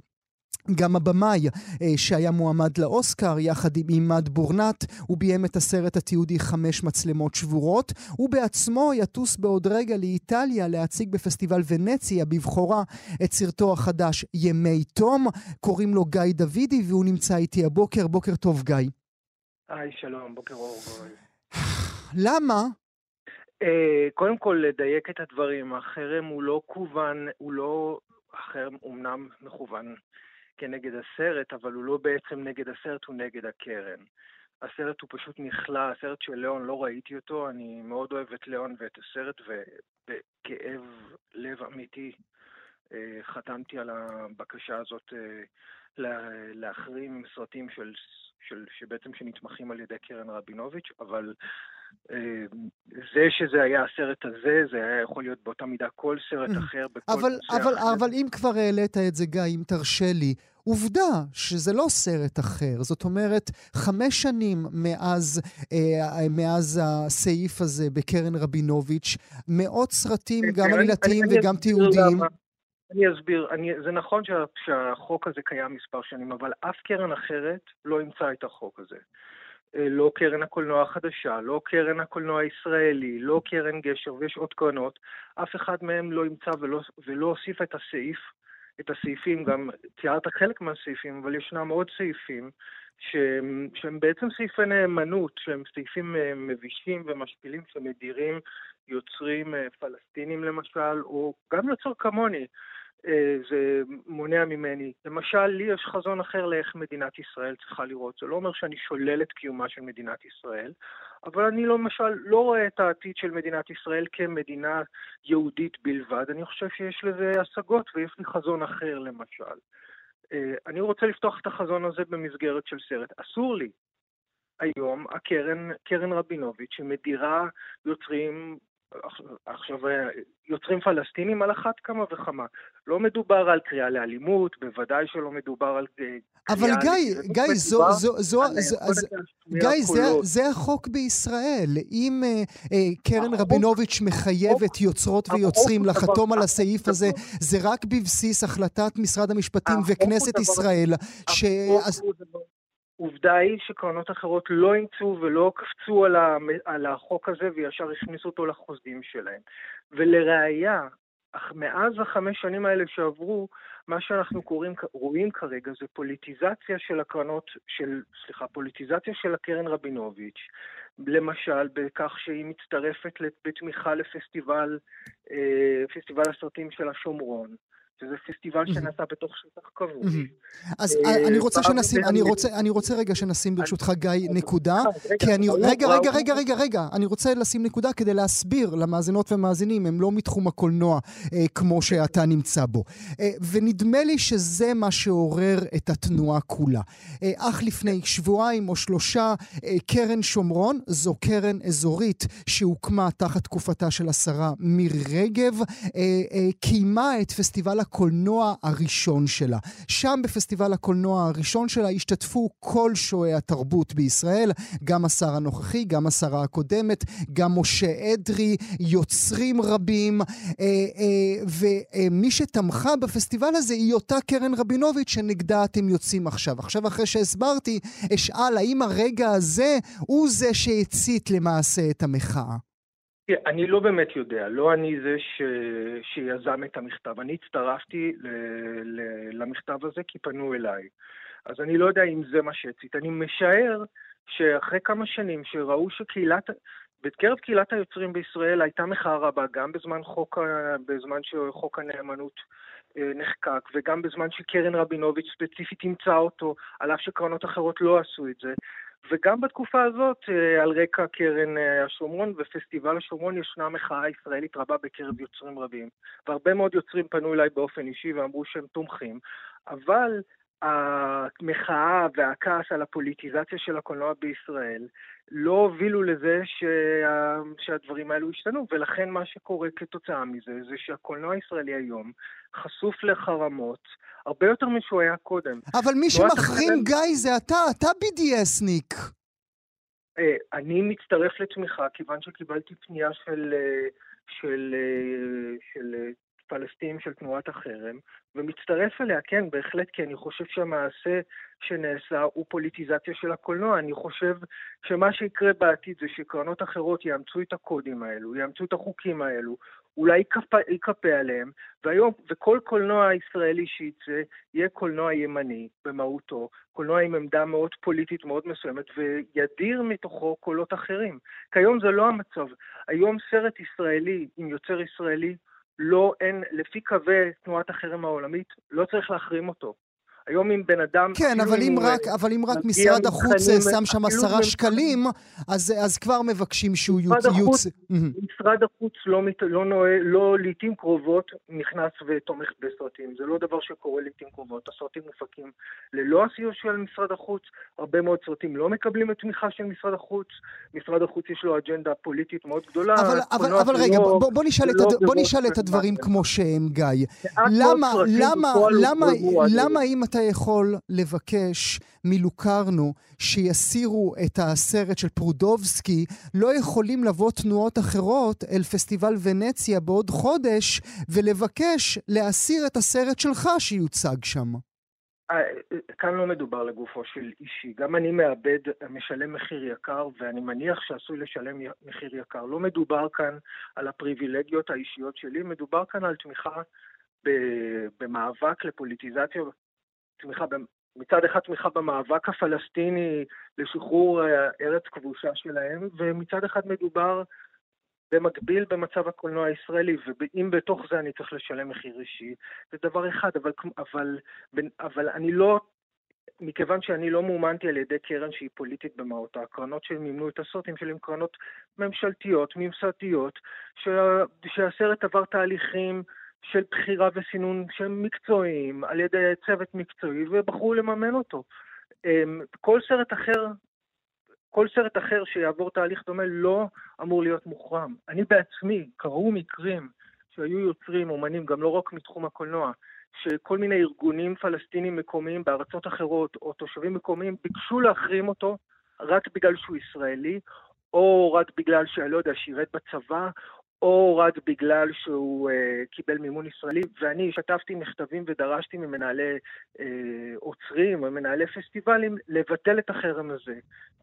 גם הבמאי אה, שהיה מועמד לאוסקר יחד עם עימאד בורנת, הוא ביים את הסרט התיעודי חמש מצלמות שבורות. הוא בעצמו יטוס בעוד רגע לאיטליה להציג בפסטיבל ונציה בבכורה את סרטו החדש ימי תום. קוראים לו גיא דוידי והוא נמצא איתי הבוקר. בוקר טוב גיא. היי, שלום, בוקר אור. למה? אה, קודם כל, לדייק את הדברים. החרם הוא לא כוון, הוא לא... החרם אומנם מכוון כנגד הסרט, אבל הוא לא בעצם נגד הסרט, הוא נגד הקרן. הסרט הוא פשוט נכלא, הסרט של ליאון, לא ראיתי אותו, אני מאוד אוהב את ליאון ואת הסרט, ובכאב לב אמיתי אה, חתמתי על הבקשה הזאת אה, לה- להחרים סרטים של, של, שבעצם שנתמכים על ידי קרן רבינוביץ', אבל זה שזה היה הסרט הזה, זה היה יכול להיות באותה מידה כל סרט Mhm. אחר בכל אבל, נושא אבל, אחר. אבל אם כבר העלית את זה, גיא, אם תרשה לי, עובדה שזה לא סרט אחר. זאת אומרת, חמש שנים מאז, אה, מאז הסעיף הזה בקרן רבינוביץ', מאות סרטים, גם אני- עלילתיים וגם תיעודיים. אני אסביר, אני, זה נכון שה, שהחוק הזה קיים מספר שנים, אבל אף קרן אחרת לא אימצה את החוק הזה. אה, לא קרן הקולנוע החדשה, לא קרן הקולנוע הישראלי, לא קרן גשר, ויש עוד קרנות, אף אחד מהם לא אימצה ולא, ולא הוסיף את הסעיף את הסעיפים, גם תיארת חלק מהסעיפים, אבל ישנם עוד סעיפים שהם, שהם בעצם סעיפי נאמנות, שהם סעיפים אה, מבישים ומשפילים שמדירים יוצרים אה, פלסטינים למשל, או גם יוצר כמוני. אה, זה מונע ממני. למשל, לי יש חזון אחר לאיך מדינת ישראל צריכה לראות. זה לא אומר שאני שולל את קיומה של מדינת ישראל, אבל אני למשל לא רואה את העתיד של מדינת ישראל כמדינה יהודית בלבד. אני חושב שיש לזה השגות ויש לי חזון אחר למשל. אה, אני רוצה לפתוח את החזון הזה במסגרת של סרט. אסור לי היום, הקרן, קרן רבינוביץ', שמדירה יוצרים עכשיו, יוצרים פלסטינים על אחת כמה וכמה. לא מדובר על קריאה לאלימות, בוודאי שלא מדובר על אה, אבל גיא, גיא, זו, זו, זו, זו, גיא, זה, זה החוק בישראל. אם uh, uh, קרן רבינוביץ' מחייבת יוצרות ויוצרים לחתום על הסעיף הזה, זה רק בבסיס החלטת משרד המשפטים וכנסת ישראל, ש... עובדה היא שקרנות אחרות לא אימצו ולא קפצו על, ה, על החוק הזה וישר הכניסו אותו לחוזים שלהם. ולראיה, אך מאז החמש שנים האלה שעברו, מה שאנחנו קוראים, רואים כרגע זה פוליטיזציה של הקרנות, של, סליחה, פוליטיזציה של הקרן רבינוביץ', למשל בכך שהיא מצטרפת בתמיכה לפסטיבל, אה, פסטיבל הסרטים של השומרון. שזה פסטיבל שנעשה בתוך שטח כבוש. אז אה, אני רוצה שנשים, אני רוצה, אני רוצה רגע שנשים ברשותך גיא נקודה, כי אני, רגע, רגע, רגע, רגע, רגע, אני רוצה לשים נקודה כדי להסביר למאזינות ומאזינים, הם לא מתחום הקולנוע אה, כמו שאתה נמצא בו. אה, ונדמה לי שזה מה שעורר את התנועה כולה. אך לפני שבועיים או שלושה, קרן שומרון, זו קרן אזורית שהוקמה תחת תקופתה של השרה מירי רגב, קיימה את פסטיבל הקולנוע הראשון שלה. שם בפסטיבל הקולנוע הראשון שלה השתתפו כל שועי התרבות בישראל, גם השר הנוכחי, גם השרה הקודמת, גם משה אדרי, יוצרים רבים, אה, אה, ומי שתמכה בפסטיבל הזה היא אותה קרן רבינוביץ' שנגדה אתם יוצאים עכשיו. עכשיו אחרי שהסברתי, אשאל האם הרגע הזה הוא זה שהצית למעשה את המחאה. אני לא באמת יודע, לא אני זה ש... שיזם את המכתב. אני הצטרפתי ל... ל... למכתב הזה כי פנו אליי. אז אני לא יודע אם זה מה שהצית. אני משער שאחרי כמה שנים שראו שקהילת... בקרב קהילת היוצרים בישראל הייתה מחאה רבה, גם בזמן, חוק, בזמן שחוק הנאמנות אה, נחקק, וגם בזמן שקרן רבינוביץ' ספציפית אימצה אותו, על אף שקרנות אחרות לא עשו את זה. וגם בתקופה הזאת, אה, על רקע קרן אה, השומרון ופסטיבל השומרון, ישנה מחאה ישראלית רבה בקרב יוצרים רבים. והרבה מאוד יוצרים פנו אליי באופן אישי ואמרו שהם תומכים. אבל המחאה והכעס על הפוליטיזציה של הקולנוע בישראל לא הובילו לזה שה... שהדברים האלו השתנו, ולכן מה שקורה כתוצאה מזה זה שהקולנוע הישראלי היום חשוף לחרמות הרבה יותר משהוא היה קודם. אבל מי שמחרים החרם... גיא זה אתה, אתה BDSניק. אה, אני מצטרף לתמיכה כיוון שקיבלתי פנייה של, אה, של, אה, של, של פלסטינים של תנועת החרם, ומצטרף אליה, כן, בהחלט, כי אני חושב שהמעשה שנעשה הוא פוליטיזציה של הקולנוע. אני חושב שמה שיקרה בעתיד זה שקרנות אחרות יאמצו את הקודים האלו, יאמצו את החוקים האלו, אולי ייכפה עליהם, והיום, וכל קולנוע ישראלי שייצא יהיה קולנוע ימני במהותו, קולנוע עם עמדה מאוד פוליטית מאוד מסוימת, וידיר מתוכו קולות אחרים. כיום זה לא המצב. היום סרט ישראלי עם יוצר ישראלי לא, אין, לפי קווי תנועת החרם העולמית, לא צריך להחרים אותו. היום אם בן אדם... כן, אבל אם, רק, אבל אם רק משרד החוץ שם שם עשרה שקלים, אז, אז כבר מבקשים שהוא יוצא... יוצ... משרד החוץ לא, לא, נועה, לא לעיתים קרובות נכנס ותומך בסרטים. זה לא דבר שקורה לעיתים קרובות. הסרטים מופקים ללא הסיוע של משרד החוץ. הרבה מאוד סרטים לא מקבלים את תמיכה של משרד החוץ. משרד החוץ יש לו אג'נדה פוליטית מאוד גדולה. אבל, אבל, אבל רגע, לא, בוא, בוא נשאל, לא את. בוא נשאל את הדברים כמו שהם, גיא. למה, למה, למה, למה אם אתה יכול לבקש מלוקרנו שיסירו את הסרט של פרודובסקי, לא יכולים לבוא תנועות אחרות אל פסטיבל ונציה בעוד חודש ולבקש להסיר את הסרט שלך שיוצג שם. אה, כאן לא מדובר לגופו של אישי. גם אני מאבד, משלם מחיר יקר, ואני מניח שעשוי לשלם מחיר יקר. לא מדובר כאן על הפריבילגיות האישיות שלי, מדובר כאן על תמיכה במאבק לפוליטיזציה, תמיכה, מצד אחד תמיכה במאבק הפלסטיני לשחרור ארץ כבושה שלהם, ומצד אחד מדובר במקביל במצב הקולנוע הישראלי, ואם בתוך זה אני צריך לשלם מחיר אישי, זה דבר אחד, אבל, אבל, אבל אני לא, מכיוון שאני לא מאומנתי על ידי קרן שהיא פוליטית במהותה, הקרנות שמימנו את הסרטים שלי הן קרנות ממשלתיות, ממסדיות, שהסרט עבר תהליכים של בחירה וסינון שהם מקצועיים, על ידי צוות מקצועי, ובחרו לממן אותו. אמ, כל סרט אחר כל סרט אחר שיעבור תהליך דומה לא אמור להיות מוחרם. אני בעצמי, קרו מקרים שהיו יוצרים, אומנים, גם לא רק מתחום הקולנוע, שכל מיני ארגונים פלסטינים מקומיים בארצות אחרות, או תושבים מקומיים, ביקשו להחרים אותו רק בגלל שהוא ישראלי, או רק בגלל שאני לא יודע, שירת בצבא, או רק בגלל שהוא uh, קיבל מימון ישראלי, ואני השתתפתי מכתבים ודרשתי ממנהלי uh, עוצרים או מנהלי פסטיבלים לבטל את החרם הזה,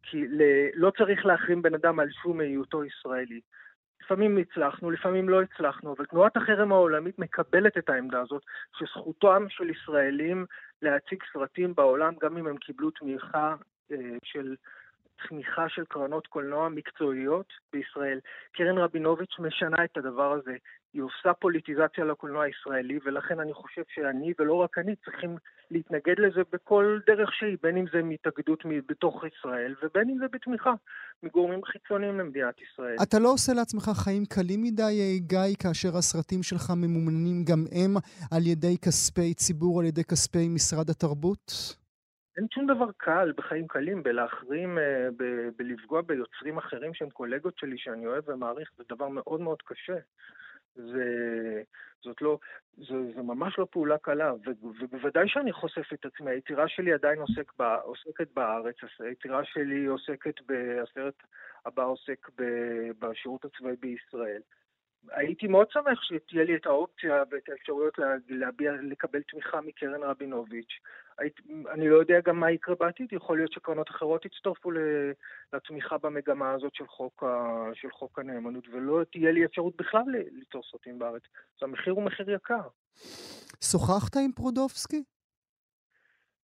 כי ל- לא צריך להחרים בן אדם על שום היותו ישראלי. לפעמים הצלחנו, לפעמים לא הצלחנו, אבל תנועת החרם העולמית מקבלת את העמדה הזאת, שזכותם של ישראלים להציג סרטים בעולם, גם אם הם קיבלו תמיכה uh, של תמיכה של קרנות קולנוע מקצועיות בישראל. קרן רבינוביץ' משנה את הדבר הזה. היא עושה פוליטיזציה לקולנוע הישראלי, ולכן אני חושב שאני, ולא רק אני, צריכים להתנגד לזה בכל דרך שהיא, בין אם זה מהתאגדות בתוך ישראל, ובין אם זה בתמיכה מגורמים חיצוניים למדינת ישראל. אתה לא עושה לעצמך חיים קלים מדי, גיא, כאשר הסרטים שלך ממומנים גם הם על ידי כספי ציבור, על ידי כספי משרד התרבות? אין שום דבר קל בחיים קלים בלהחרים, אה, ב- בלפגוע ביוצרים אחרים שהם קולגות שלי שאני אוהב ומעריך, זה דבר מאוד מאוד קשה. זה, זאת לא, זה, זה ממש לא פעולה קלה, ו, ובוודאי שאני חושף את עצמי, היצירה שלי עדיין עוסק ב, עוסקת בארץ, היצירה שלי עוסקת, הסרט הבא עוסק ב, בשירות הצבאי בישראל. הייתי מאוד שמח שתהיה לי את האופציה ואת האפשרויות להביע, לקבל תמיכה מקרן רבינוביץ'. היית, אני לא יודע גם מה יקרה בעתיד, יכול להיות שקרנות אחרות יצטרפו לתמיכה במגמה הזאת של חוק, ה, של חוק הנאמנות, ולא תהיה לי אפשרות בכלל ליצור סרטים בארץ. אז המחיר הוא מחיר יקר. שוחחת עם פרודובסקי?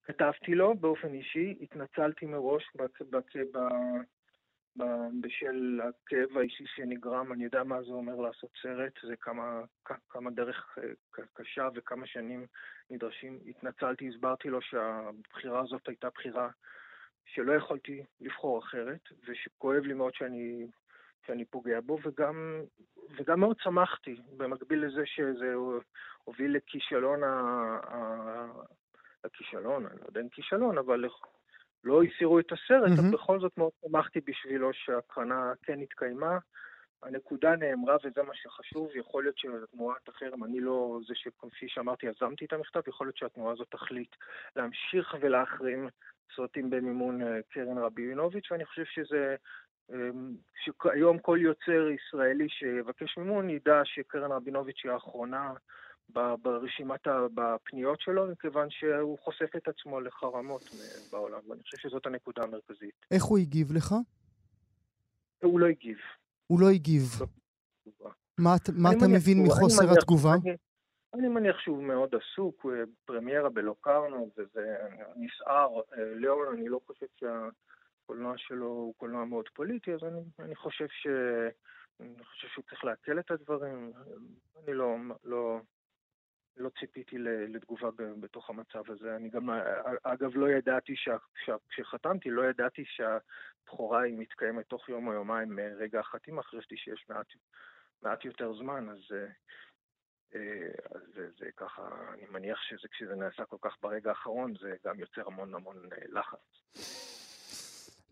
כתבתי לו באופן אישי, התנצלתי מראש בצ... בצ... בשל הכאב האישי שנגרם, אני יודע מה זה אומר לעשות סרט, זה כמה, כמה דרך קשה וכמה שנים נדרשים. התנצלתי, הסברתי לו שהבחירה הזאת הייתה בחירה שלא יכולתי לבחור אחרת, ושכואב לי מאוד שאני, שאני פוגע בו, וגם, וגם מאוד שמחתי, במקביל לזה שזה הוביל לכישלון ה... הכישלון, אני לא יודע אם כישלון, אבל לא הסירו את הסרט, mm-hmm. אבל בכל זאת מאוד שמחתי בשבילו שהקרנה כן התקיימה. הנקודה נאמרה וזה מה שחשוב, יכול להיות שתנועת החרם, אני לא זה שכפי שאמרתי יזמתי את המכתב, יכול להיות שהתנועה הזאת תחליט להמשיך ולהחרים סרטים במימון אה, קרן רבינוביץ', ואני חושב שזה, אמ, שהיום כל יוצר ישראלי שיבקש מימון ידע שקרן רבינוביץ' היא האחרונה ברשימת, בפניות שלו, מכיוון שהוא חושף את עצמו לחרמות בעולם, ואני חושב שזאת הנקודה המרכזית. איך הוא הגיב לך? הוא לא הגיב. הוא לא הגיב. לא מה, מה אתה מבין מחוסר אני התגובה? אני, אני מניח שהוא מאוד עסוק, הוא פרמיירה בלוקרנו, וזה נסער. אה, ליאון, אני לא חושב שהקולנוע שלו הוא קולנוע מאוד פוליטי, אז אני, אני חושב ש... אני חושב שהוא צריך לעכל את הדברים. אני לא, לא, לא ציפיתי לתגובה בתוך המצב הזה. אני גם, אגב, לא ידעתי, כשחתמתי, לא ידעתי שהבכורה היא מתקיימת תוך יום או יומיים מרגע החתימה, חשבתי שיש מעט, מעט יותר זמן, אז, אה, אז זה, זה ככה, אני מניח שכשזה נעשה כל כך ברגע האחרון, זה גם יוצר המון המון אה, לחץ.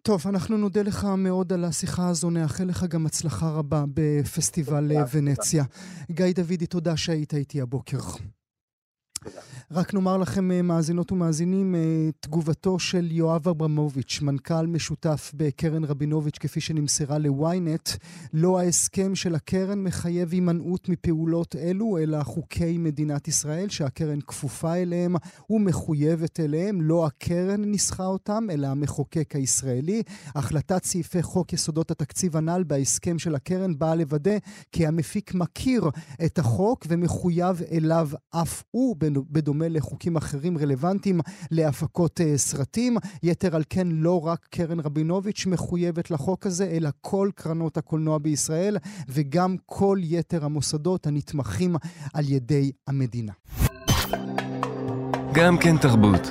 טוב, אנחנו נודה לך מאוד על השיחה הזו, נאחל לך גם הצלחה רבה בפסטיבל ונציה. גיא דודי, תודה שהיית איתי הבוקר. רק נאמר לכם, אה, מאזינות ומאזינים, אה, תגובתו של יואב אברמוביץ', מנכ"ל משותף בקרן רבינוביץ', כפי שנמסרה ל-ynet, לא ההסכם של הקרן מחייב הימנעות מפעולות אלו, אלא חוקי מדינת ישראל, שהקרן כפופה אליהם ומחויבת אליהם. לא הקרן ניסחה אותם, אלא המחוקק הישראלי. החלטת סעיפי חוק יסודות התקציב הנ"ל בהסכם של הקרן באה לוודא כי המפיק מכיר את החוק ומחויב אליו אף הוא, בדומה לחוקים אחרים רלוונטיים להפקות uh, סרטים. יתר על כן, לא רק קרן רבינוביץ' מחויבת לחוק הזה, אלא כל קרנות הקולנוע בישראל, וגם כל יתר המוסדות הנתמכים על ידי המדינה. גם כן תרבות.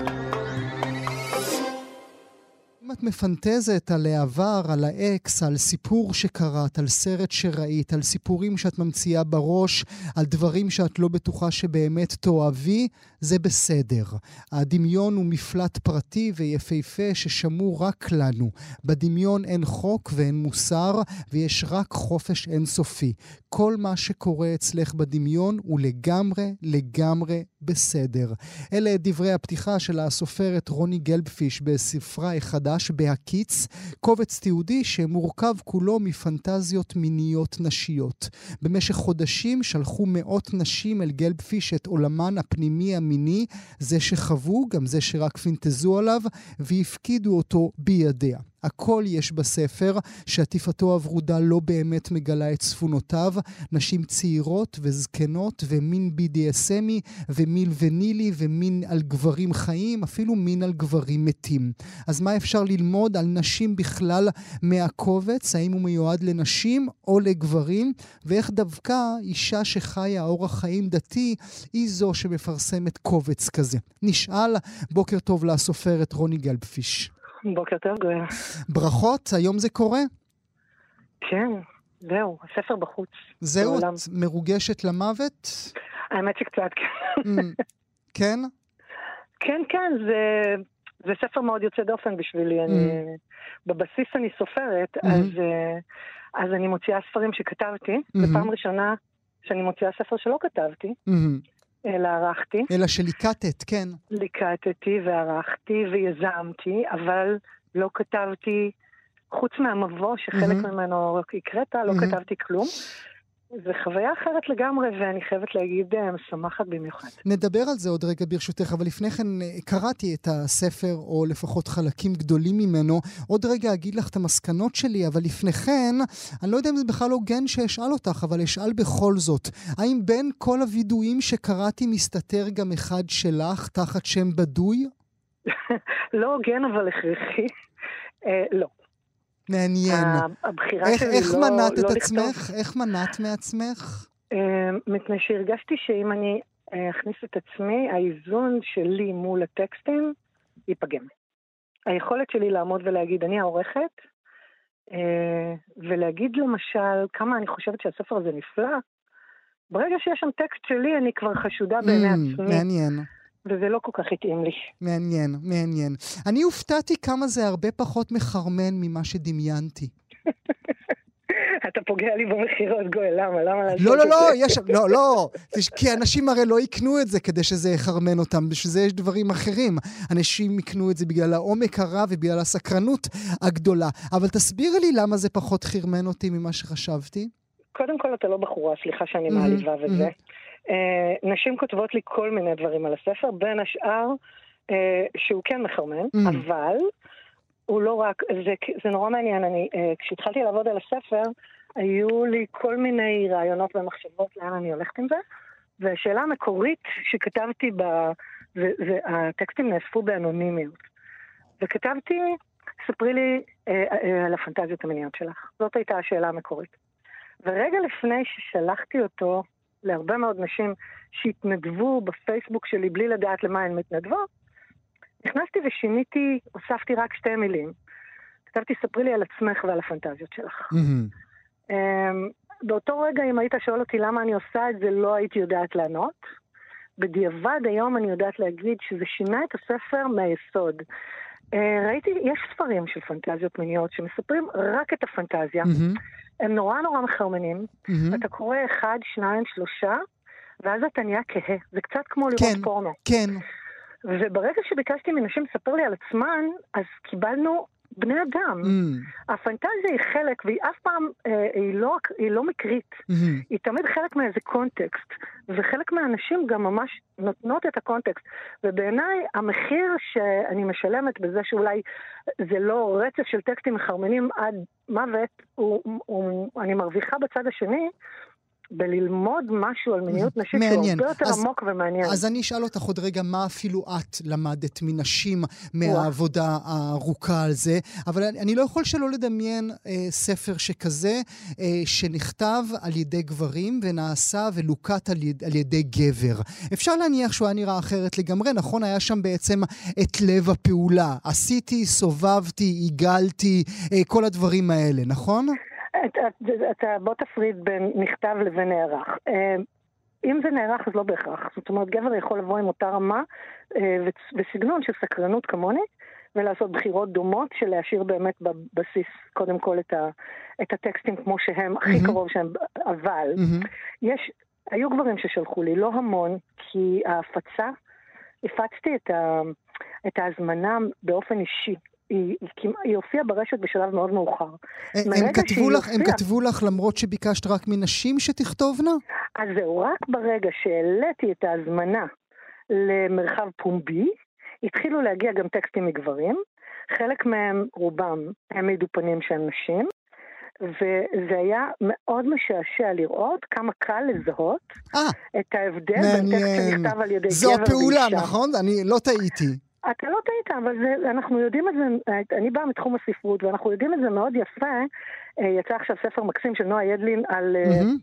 אם את מפנטזת על העבר, על האקס, על סיפור שקראת, על סרט שראית, על סיפורים שאת ממציאה בראש, על דברים שאת לא בטוחה שבאמת תאהבי, זה בסדר. הדמיון הוא מפלט פרטי ויפהפה ששמור רק לנו. בדמיון אין חוק ואין מוסר, ויש רק חופש אינסופי. כל מה שקורה אצלך בדמיון הוא לגמרי, לגמרי בסדר. אלה דברי הפתיחה של הסופרת רוני גלבפיש בספרה החדש, בהקיץ, קובץ תיעודי שמורכב כולו מפנטזיות מיניות נשיות. במשך חודשים שלחו מאות נשים אל גלבפיש את עולמן הפנימי המיני, זה שחוו, גם זה שרק פינטזו עליו, והפקידו אותו בידיה. הכל יש בספר, שעטיפתו הוורודה לא באמת מגלה את צפונותיו, נשים צעירות וזקנות ומין BDSMי ומין ונילי ומין על גברים חיים, אפילו מין על גברים מתים. אז מה אפשר ללמוד על נשים בכלל מהקובץ? האם הוא מיועד לנשים או לגברים? ואיך דווקא אישה שחיה אורח חיים דתי היא זו שמפרסמת קובץ כזה? נשאל, בוקר טוב לסופרת רוני גלבפיש. בוקר טוב, גואל. ברכות, היום זה קורה? כן, זהו, הספר בחוץ. זהו, את מרוגשת למוות? האמת שקצת, כן. Mm, כן? כן, כן, זה, זה ספר מאוד יוצא דופן בשבילי. Mm. אני, בבסיס אני סופרת, mm-hmm. אז, אה, אז אני מוציאה ספרים שכתבתי. Mm-hmm. זו פעם ראשונה שאני מוציאה ספר שלא כתבתי. אלא ערכתי. אלא שליקטת, כן. ליקטתי וערכתי ויזמתי, אבל לא כתבתי, חוץ מהמבוא שחלק mm-hmm. ממנו הקראת, לא mm-hmm. כתבתי כלום. זו חוויה אחרת לגמרי, ואני חייבת להגיד, אה, משמחת במיוחד. נדבר על זה עוד רגע ברשותך, אבל לפני כן אה, קראתי את הספר, או לפחות חלקים גדולים ממנו. עוד רגע אגיד לך את המסקנות שלי, אבל לפני כן, אני לא יודע אם זה בכלל הוגן שאשאל אותך, אבל אשאל בכל זאת. האם בין כל הווידויים שקראתי מסתתר גם אחד שלך, תחת שם בדוי? <laughs> לא הוגן, אבל הכרחי. אה, לא. מעניין. הבחירה איך, שלי איך לא, מנעת לא את לכתוב. עצמך? איך מנעת מעצמך? אה, מפני שהרגשתי שאם אני אה, אכניס את עצמי, האיזון שלי מול הטקסטים ייפגם. היכולת שלי לעמוד ולהגיד, אני העורכת, אה, ולהגיד למשל כמה אני חושבת שהספר הזה נפלא, ברגע שיש שם טקסט שלי, אני כבר חשודה בעיני Mm, עצמי. מעניין. וזה לא כל כך התאים לי. מעניין, מעניין. אני הופתעתי כמה זה הרבה פחות מחרמן ממה שדמיינתי. <laughs> אתה פוגע לי במכירות, גואל, למה? למה לעשות לא, לא, את לא, זה? יש... לא, לא. זה- כי אנשים הרי לא יקנו את זה כדי שזה יחרמן אותם, בשביל זה יש דברים אחרים. אנשים יקנו את זה בגלל העומק הרב ובגלל הסקרנות הגדולה. אבל תסבירי לי למה זה פחות חרמן אותי ממה שחשבתי. קודם כל, אתה לא בחורה, סליחה שאני מעליבה וזה. אה, נשים כותבות לי כל מיני דברים על הספר, בין השאר אה, שהוא כן מחרמן, מהמם. אבל הוא לא רק, זה, זה נורא מעניין, אני, אה, כשהתחלתי לעבוד על הספר, היו לי כל מיני רעיונות ומחשבות לאן אני הולכת עם זה, והשאלה המקורית שכתבתי ב... והטקסטים נאספו באנונימיות. וכתבתי, ספרי לי אה, אה, על הפנטזיות המיניות שלך. זאת הייתה השאלה המקורית. ורגע לפני ששלחתי אותו להרבה מאוד נשים שהתנדבו בפייסבוק שלי בלי לדעת למה הן מתנדבות, נכנסתי ושיניתי, הוספתי רק שתי מילים. כתבתי, ספרי לי על עצמך ועל הפנטזיות שלך. אמ, באותו רגע, אם היית שואל אותי למה אני עושה את זה, לא הייתי יודעת לענות. בדיעבד היום אני יודעת להגיד שזה שינה את הספר מהיסוד. אה, ראיתי, יש ספרים של פנטזיות מיניות שמספרים רק את הפנטזיה. מהמם. הם נורא נורא מחרמנים. מהמם. אתה קורא אחד, שניים, שלושה, ואז אתה נהיה כהה. זה קצת כמו לראות כן. פורנו. כן. וברגע שביקשתי מנשים לספר לי על עצמן, אז קיבלנו בני אדם. Mm, הפנטזיה היא חלק, והיא אף פעם, אה, היא, לא, היא לא מקרית. mm, היא תמיד חלק מאיזה קונטקסט, וחלק מהאנשים גם ממש נותנות את הקונטקסט. ובעיניי המחיר שאני משלמת בזה שאולי זה לא רצף של טקסטים מחרמנים עד מוות, הוא, הוא, אני מרוויחה בצד השני בללמוד משהו על מיניות נשית שהוא. הרבה יותר אז- עמוק ומעניין. אז אני אשאל אותך עוד רגע, מה אפילו את למדת מנשים מהעבודה הארוכה על זה, אבל אני, אני לא יכול שלא לדמיין אה, ספר שכזה, אה, שנכתב על ידי גברים ונעשה ולוקט על, יד, על ידי גבר. אפשר להניח שהוא היה נראה אחרת לגמרי, נכון? היה שם בעצם את לב הפעולה. עשיתי, סובבתי, עיגלתי, אה, כל הדברים האלה, נכון? אתה, בוא תפריד בין נכתב לבין נערך. אה, אם זה נערך אז לא בהכרח. זאת אומרת, גבר יכול לבוא עם אותה רמה אה, וסגנון של סקרנות כמוני, ולעשות בחירות דומות של להשאיר באמת בבסיס קודם כל את, ה, את הטקסטים כמו שהם, הכי מהמם. קרוב שהם, אבל מהמם. יש, היו גברים ששלחו לי, לא המון, כי ההפצה, הפצתי את, ה, את ההזמנה באופן אישי. היא, היא, הופיעה ברשת בשלב מאוד מאוחר. הם, הם, כתבו לך, הם כתבו לך למרות שביקשת רק מנשים שתכתובנה? אז זהו, רק ברגע שהעליתי את ההזמנה למרחב פומבי, התחילו להגיע גם טקסטים מגברים. חלק מהם, רובם, העמידו פנים שהם נשים, וזה היה מאוד משעשע לראות כמה קל לזהות אה, את ההבדל בין טקסט מעניין. שנכתב על ידי זו גבר ואישה. הפעולה, נכון? אני לא טעיתי. אתה לא טעית, אבל זה, אנחנו יודעים את זה, אני באה מתחום הספרות, ואנחנו יודעים את זה מאוד יפה. אה, יצא עכשיו ספר מקסים של נועה ידלין על מהמם.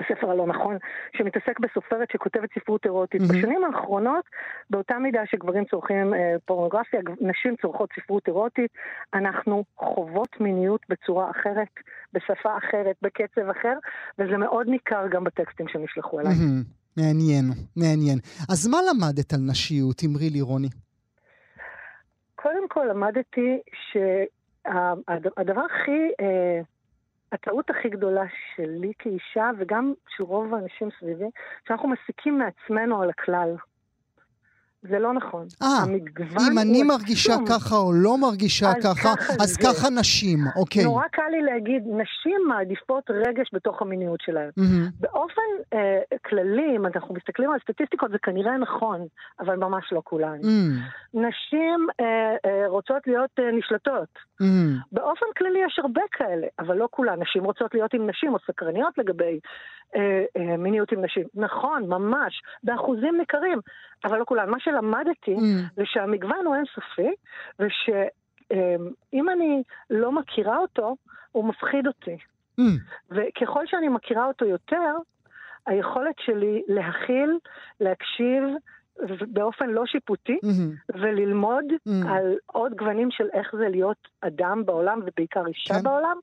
הספר הלא נכון, שמתעסק בסופרת שכותבת ספרות אירוטית. מהמם. בשנים האחרונות, באותה מידה שגברים צורכים אה, פורנוגרפיה, נשים צורכות ספרות אירוטית, אנחנו חוות מיניות בצורה אחרת, בשפה אחרת, בקצב אחר, וזה מאוד ניכר גם בטקסטים שנשלחו אליי. מהמם. מעניין, מעניין. אז מה למדת על נשיות? אמרי לי, רוני. קודם כל למדתי שהדבר הכי, אה, הטעות הכי גדולה שלי כאישה, וגם של רוב האנשים סביבי, שאנחנו מסיקים מעצמנו על הכלל. זה לא נכון. אה, אם אני מרגישה עצום. ככה או לא מרגישה אז ככה, ככה אז זה. ככה נשים, אוקיי. נורא קל לי להגיד, נשים מעדיפות רגש בתוך המיניות שלהן. מהמם. באופן אה, כללי, אם אנחנו מסתכלים על סטטיסטיקות, זה כנראה נכון, אבל ממש לא כולן. מהמם. נשים אה, אה, רוצות להיות אה, נשלטות. מהמם. באופן כללי יש הרבה כאלה, אבל לא כולן. נשים רוצות להיות עם נשים או סקרניות לגבי מיניות עם נשים. נכון, ממש, באחוזים ניכרים, אבל לא כולן. מה שלמדתי מהמם. זה שהמגוון הוא אינסופי, ושאם אני לא מכירה אותו, הוא מפחיד אותי. מהמם. וככל שאני מכירה אותו יותר, היכולת שלי להכיל, להקשיב באופן לא שיפוטי, מהמם. וללמוד Mm. על עוד גוונים של איך זה להיות אדם בעולם, ובעיקר אישה כן. בעולם,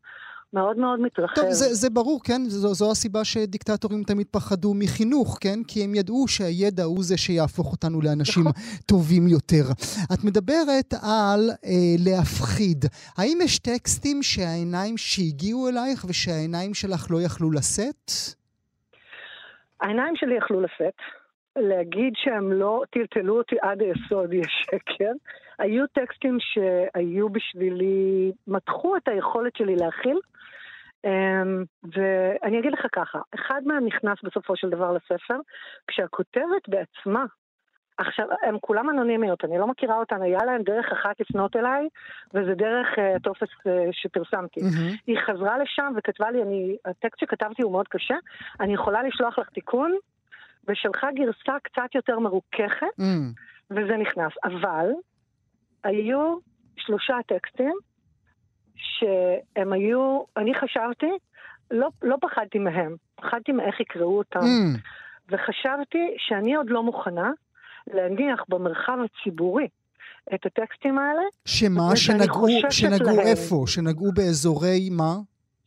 מאוד מאוד מתרחב. טוב, זה, זה ברור, כן? זו, זו הסיבה שדיקטטורים תמיד פחדו מחינוך, כן? כי הם ידעו שהידע הוא זה שיהפוך אותנו לאנשים נכון. טובים יותר. את מדברת על אה, להפחיד. האם יש טקסטים שהעיניים שהגיעו אלייך ושהעיניים שלך לא יכלו לשאת? העיניים שלי יכלו לשאת. להגיד שהם לא טלטלו אותי עד היסוד יש שקר. היו טקסטים שהיו בשבילי, מתחו את היכולת שלי להכיל. אמ, ואני אגיד לך ככה, אחד מהם נכנס בסופו של דבר לספר, כשהכותבת בעצמה, עכשיו, הן כולן אנונימיות, אני לא מכירה אותן, היה להן דרך אחת לפנות אליי, וזה דרך אה, טופס אה, שפרסמתי. מהמם. היא חזרה לשם וכתבה לי, אני, הטקסט שכתבתי הוא מאוד קשה, אני יכולה לשלוח לך תיקון, ושלחה גרסה קצת יותר מרוככת, מהמם. וזה נכנס. אבל היו שלושה טקסטים שהם היו, אני חשבתי, לא, לא פחדתי מהם, פחדתי מאיך יקראו אותם. מהמם. וחשבתי שאני עוד לא מוכנה להניח במרחב הציבורי את הטקסטים האלה, שמה? שנגעו, שנגעו להם. איפה? שנגעו באזורי מה?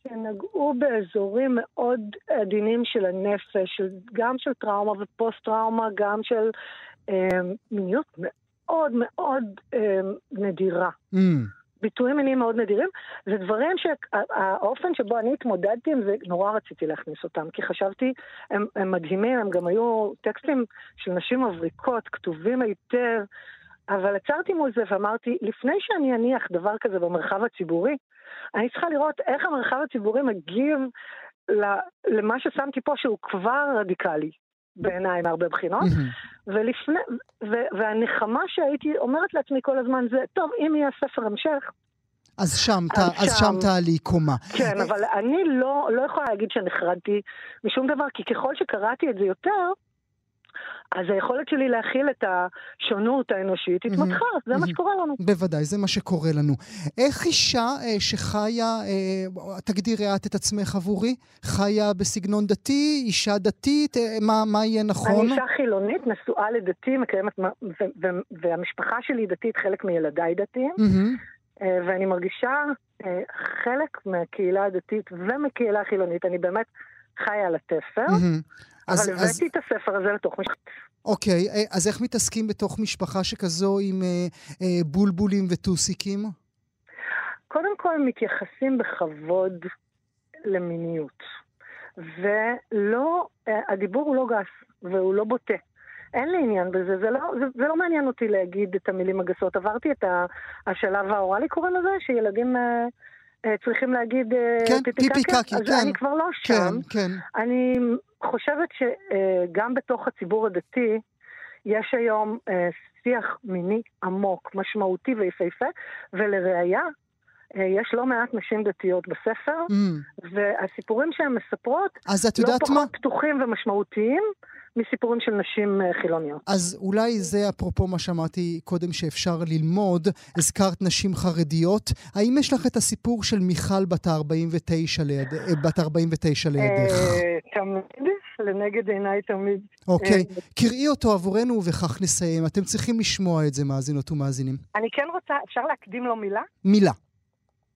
שנגעו באזורים מאוד עדינים של הנפש, של, גם של טראומה ופוסט-טראומה, גם של אה, מיניות מאוד מאוד אה, נדירה. מהמם. ביטויים מיניים מאוד נדירים, זה דברים שהאופן שבו אני התמודדתי עם זה, נורא רציתי להכניס אותם, כי חשבתי, הם, הם מדהימים, הם גם היו טקסטים של נשים מבריקות, כתובים היטב, אבל עצרתי מול זה ואמרתי, לפני שאני אניח דבר כזה במרחב הציבורי, אני צריכה לראות איך המרחב הציבורי מגיב למה ששמתי פה שהוא כבר רדיקלי. בעיניי מהרבה בחינות, ולפני, ו- והנחמה שהייתי אומרת לעצמי כל הזמן זה, טוב, אם יהיה ספר המשך, אז שם, אז, אז שם, שם תעלי קומה. כן, אבל אני לא, לא יכולה להגיד שנחרדתי משום דבר, כי ככל שקראתי את זה יותר, אז היכולת שלי להכיל את השונות האנושית התמתחה, זה מה שקורה לנו. בוודאי, זה מה שקורה לנו. איך אישה אה, שחיה, אה, תגדירי את את עצמך עבורי, חיה בסגנון דתי, אישה דתית, אה, מה, מה יהיה נכון? אני אישה חילונית, נשואה לדתי, מקיימת, והמשפחה שלי דתית, חלק מילדיי דתיים. אה, ואני מרגישה אה, חלק מהקהילה הדתית ומקהילה החילונית. אני באמת חיה על התפר. אבל הבאתי אז... את הספר הזה לתוך משפחה. אוקיי, אה, אז איך מתעסקים בתוך משפחה שכזו עם אה, אה, בולבולים וטוסיקים? קודם כל מתייחסים בכבוד למיניות. ולא, אה, הדיבור הוא לא גס, והוא לא בוטה. אין לי עניין בזה, זה לא, זה, זה לא מעניין אותי להגיד את המילים הגסות. עברתי את השלב האוראלי, קוראים לזה, שילדים... אה, צריכים להגיד אה, כן, פיפי קקי, אז כן. אני כבר לא כן, שם. כן, כן. אני חושבת שגם בתוך הציבור הדתי יש היום אה, שיח מיני עמוק, משמעותי ויפהפה, ולראיה, יש לא מעט נשים דתיות בספר, mm. והסיפורים שהן מספרות לא פחות מה? פתוחים ומשמעותיים מסיפורים של נשים אה, חילוניות. אז אולי זה אפרופו מה שאמרתי קודם שאפשר ללמוד, הזכרת נשים חרדיות. האם יש לך את הסיפור של מיכל בת ה-49 ליד, אה, בת 49 לידך? אה, תמיד, לנגד עיניי תמיד. אוקיי, קראי אותו עבורנו ובכך נסיים. אתם צריכים לשמוע את זה, מאזינות ומאזינים. אני כן רוצה, אפשר להקדים לו מילה? מילה.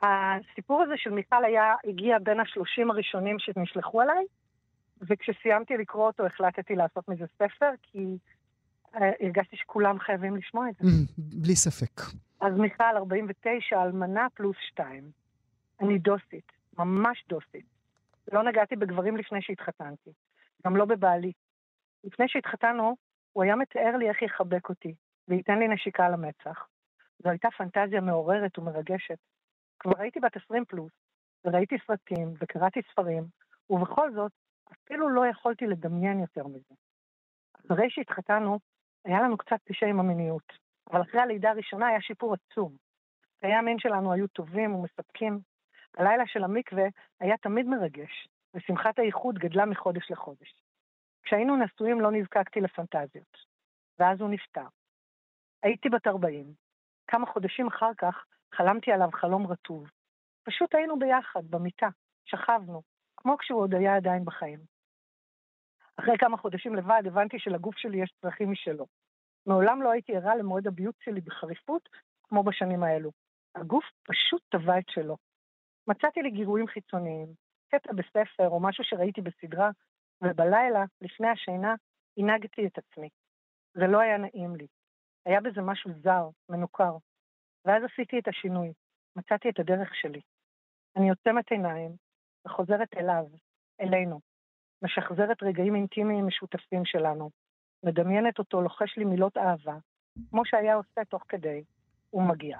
הסיפור הזה של מיכל היה, הגיע בין השלושים הראשונים שנשלחו אליי. וכשסיימתי לקרוא אותו החלטתי לעשות מזה ספר, כי אה, הרגשתי שכולם חייבים לשמוע את זה. Mm, בלי ספק. אז מיכל, 49, אלמנה פלוס שתיים. אני דוסית, ממש דוסית. לא נגעתי בגברים לפני שהתחתנתי, גם לא בבעלי. לפני שהתחתנו, הוא היה מתאר לי איך יחבק אותי, וייתן לי נשיקה על המצח. זו הייתה פנטזיה מעוררת ומרגשת. כבר הייתי בת 20 פלוס, וראיתי סרטים, וקראתי ספרים, ובכל זאת, אפילו לא יכולתי לדמיין יותר מזה. אחרי שהתחתנו, היה לנו קצת קשה עם המיניות, אבל אחרי הלידה הראשונה היה שיפור עצום. חיי המין שלנו היו טובים ומספקים. הלילה של המקווה היה תמיד מרגש, ושמחת האיחוד גדלה מחודש לחודש. כשהיינו נשואים לא נזקקתי לפנטזיות, ואז הוא נפטר. הייתי בת 40. כמה חודשים אחר כך חלמתי עליו חלום רטוב. פשוט היינו ביחד, במיטה, שכבנו, כמו כשהוא עוד היה עדיין בחיים. אחרי כמה חודשים לבד הבנתי שלגוף שלי יש צרכים משלו. מעולם לא הייתי ערה למועד הביוט שלי בחריפות כמו בשנים האלו. הגוף פשוט טבע את שלו. מצאתי לי גירויים חיצוניים, קטע בספר או משהו שראיתי בסדרה, ובלילה, לפני השינה, הנהגתי את עצמי. זה לא היה נעים לי. היה בזה משהו זר, מנוכר. ואז עשיתי את השינוי. מצאתי את הדרך שלי. אני עוצמת עיניים, וחוזרת אליו, אלינו. משחזרת רגעים אינטימיים משותפים שלנו. מדמיינת אותו לוחש לי מילות אהבה, כמו שהיה עושה תוך כדי, ומגיע.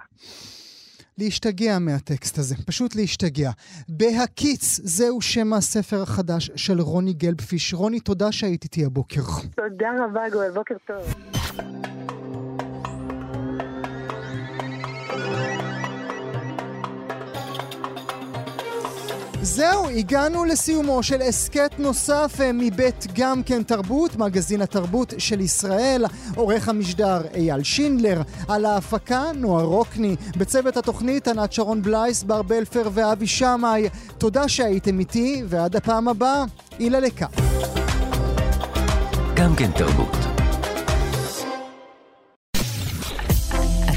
להשתגע מהטקסט הזה, פשוט להשתגע. בהקיץ, זהו שם הספר החדש של רוני גלבפיש. רוני, תודה שהיית איתי הבוקר. תודה רבה, גואל, בוקר טוב. זהו, הגענו לסיומו של הסכת נוסף אה, מבית גם כן תרבות, מגזין התרבות של ישראל, עורך המשדר אייל שינדלר, על ההפקה נועה רוקני, בצוות התוכנית ענת שרון בלייס, בר בלפר ואבי שמאי. תודה שהייתם איתי, ועד הפעם הבאה, אילה לקה. גם כן תרבות.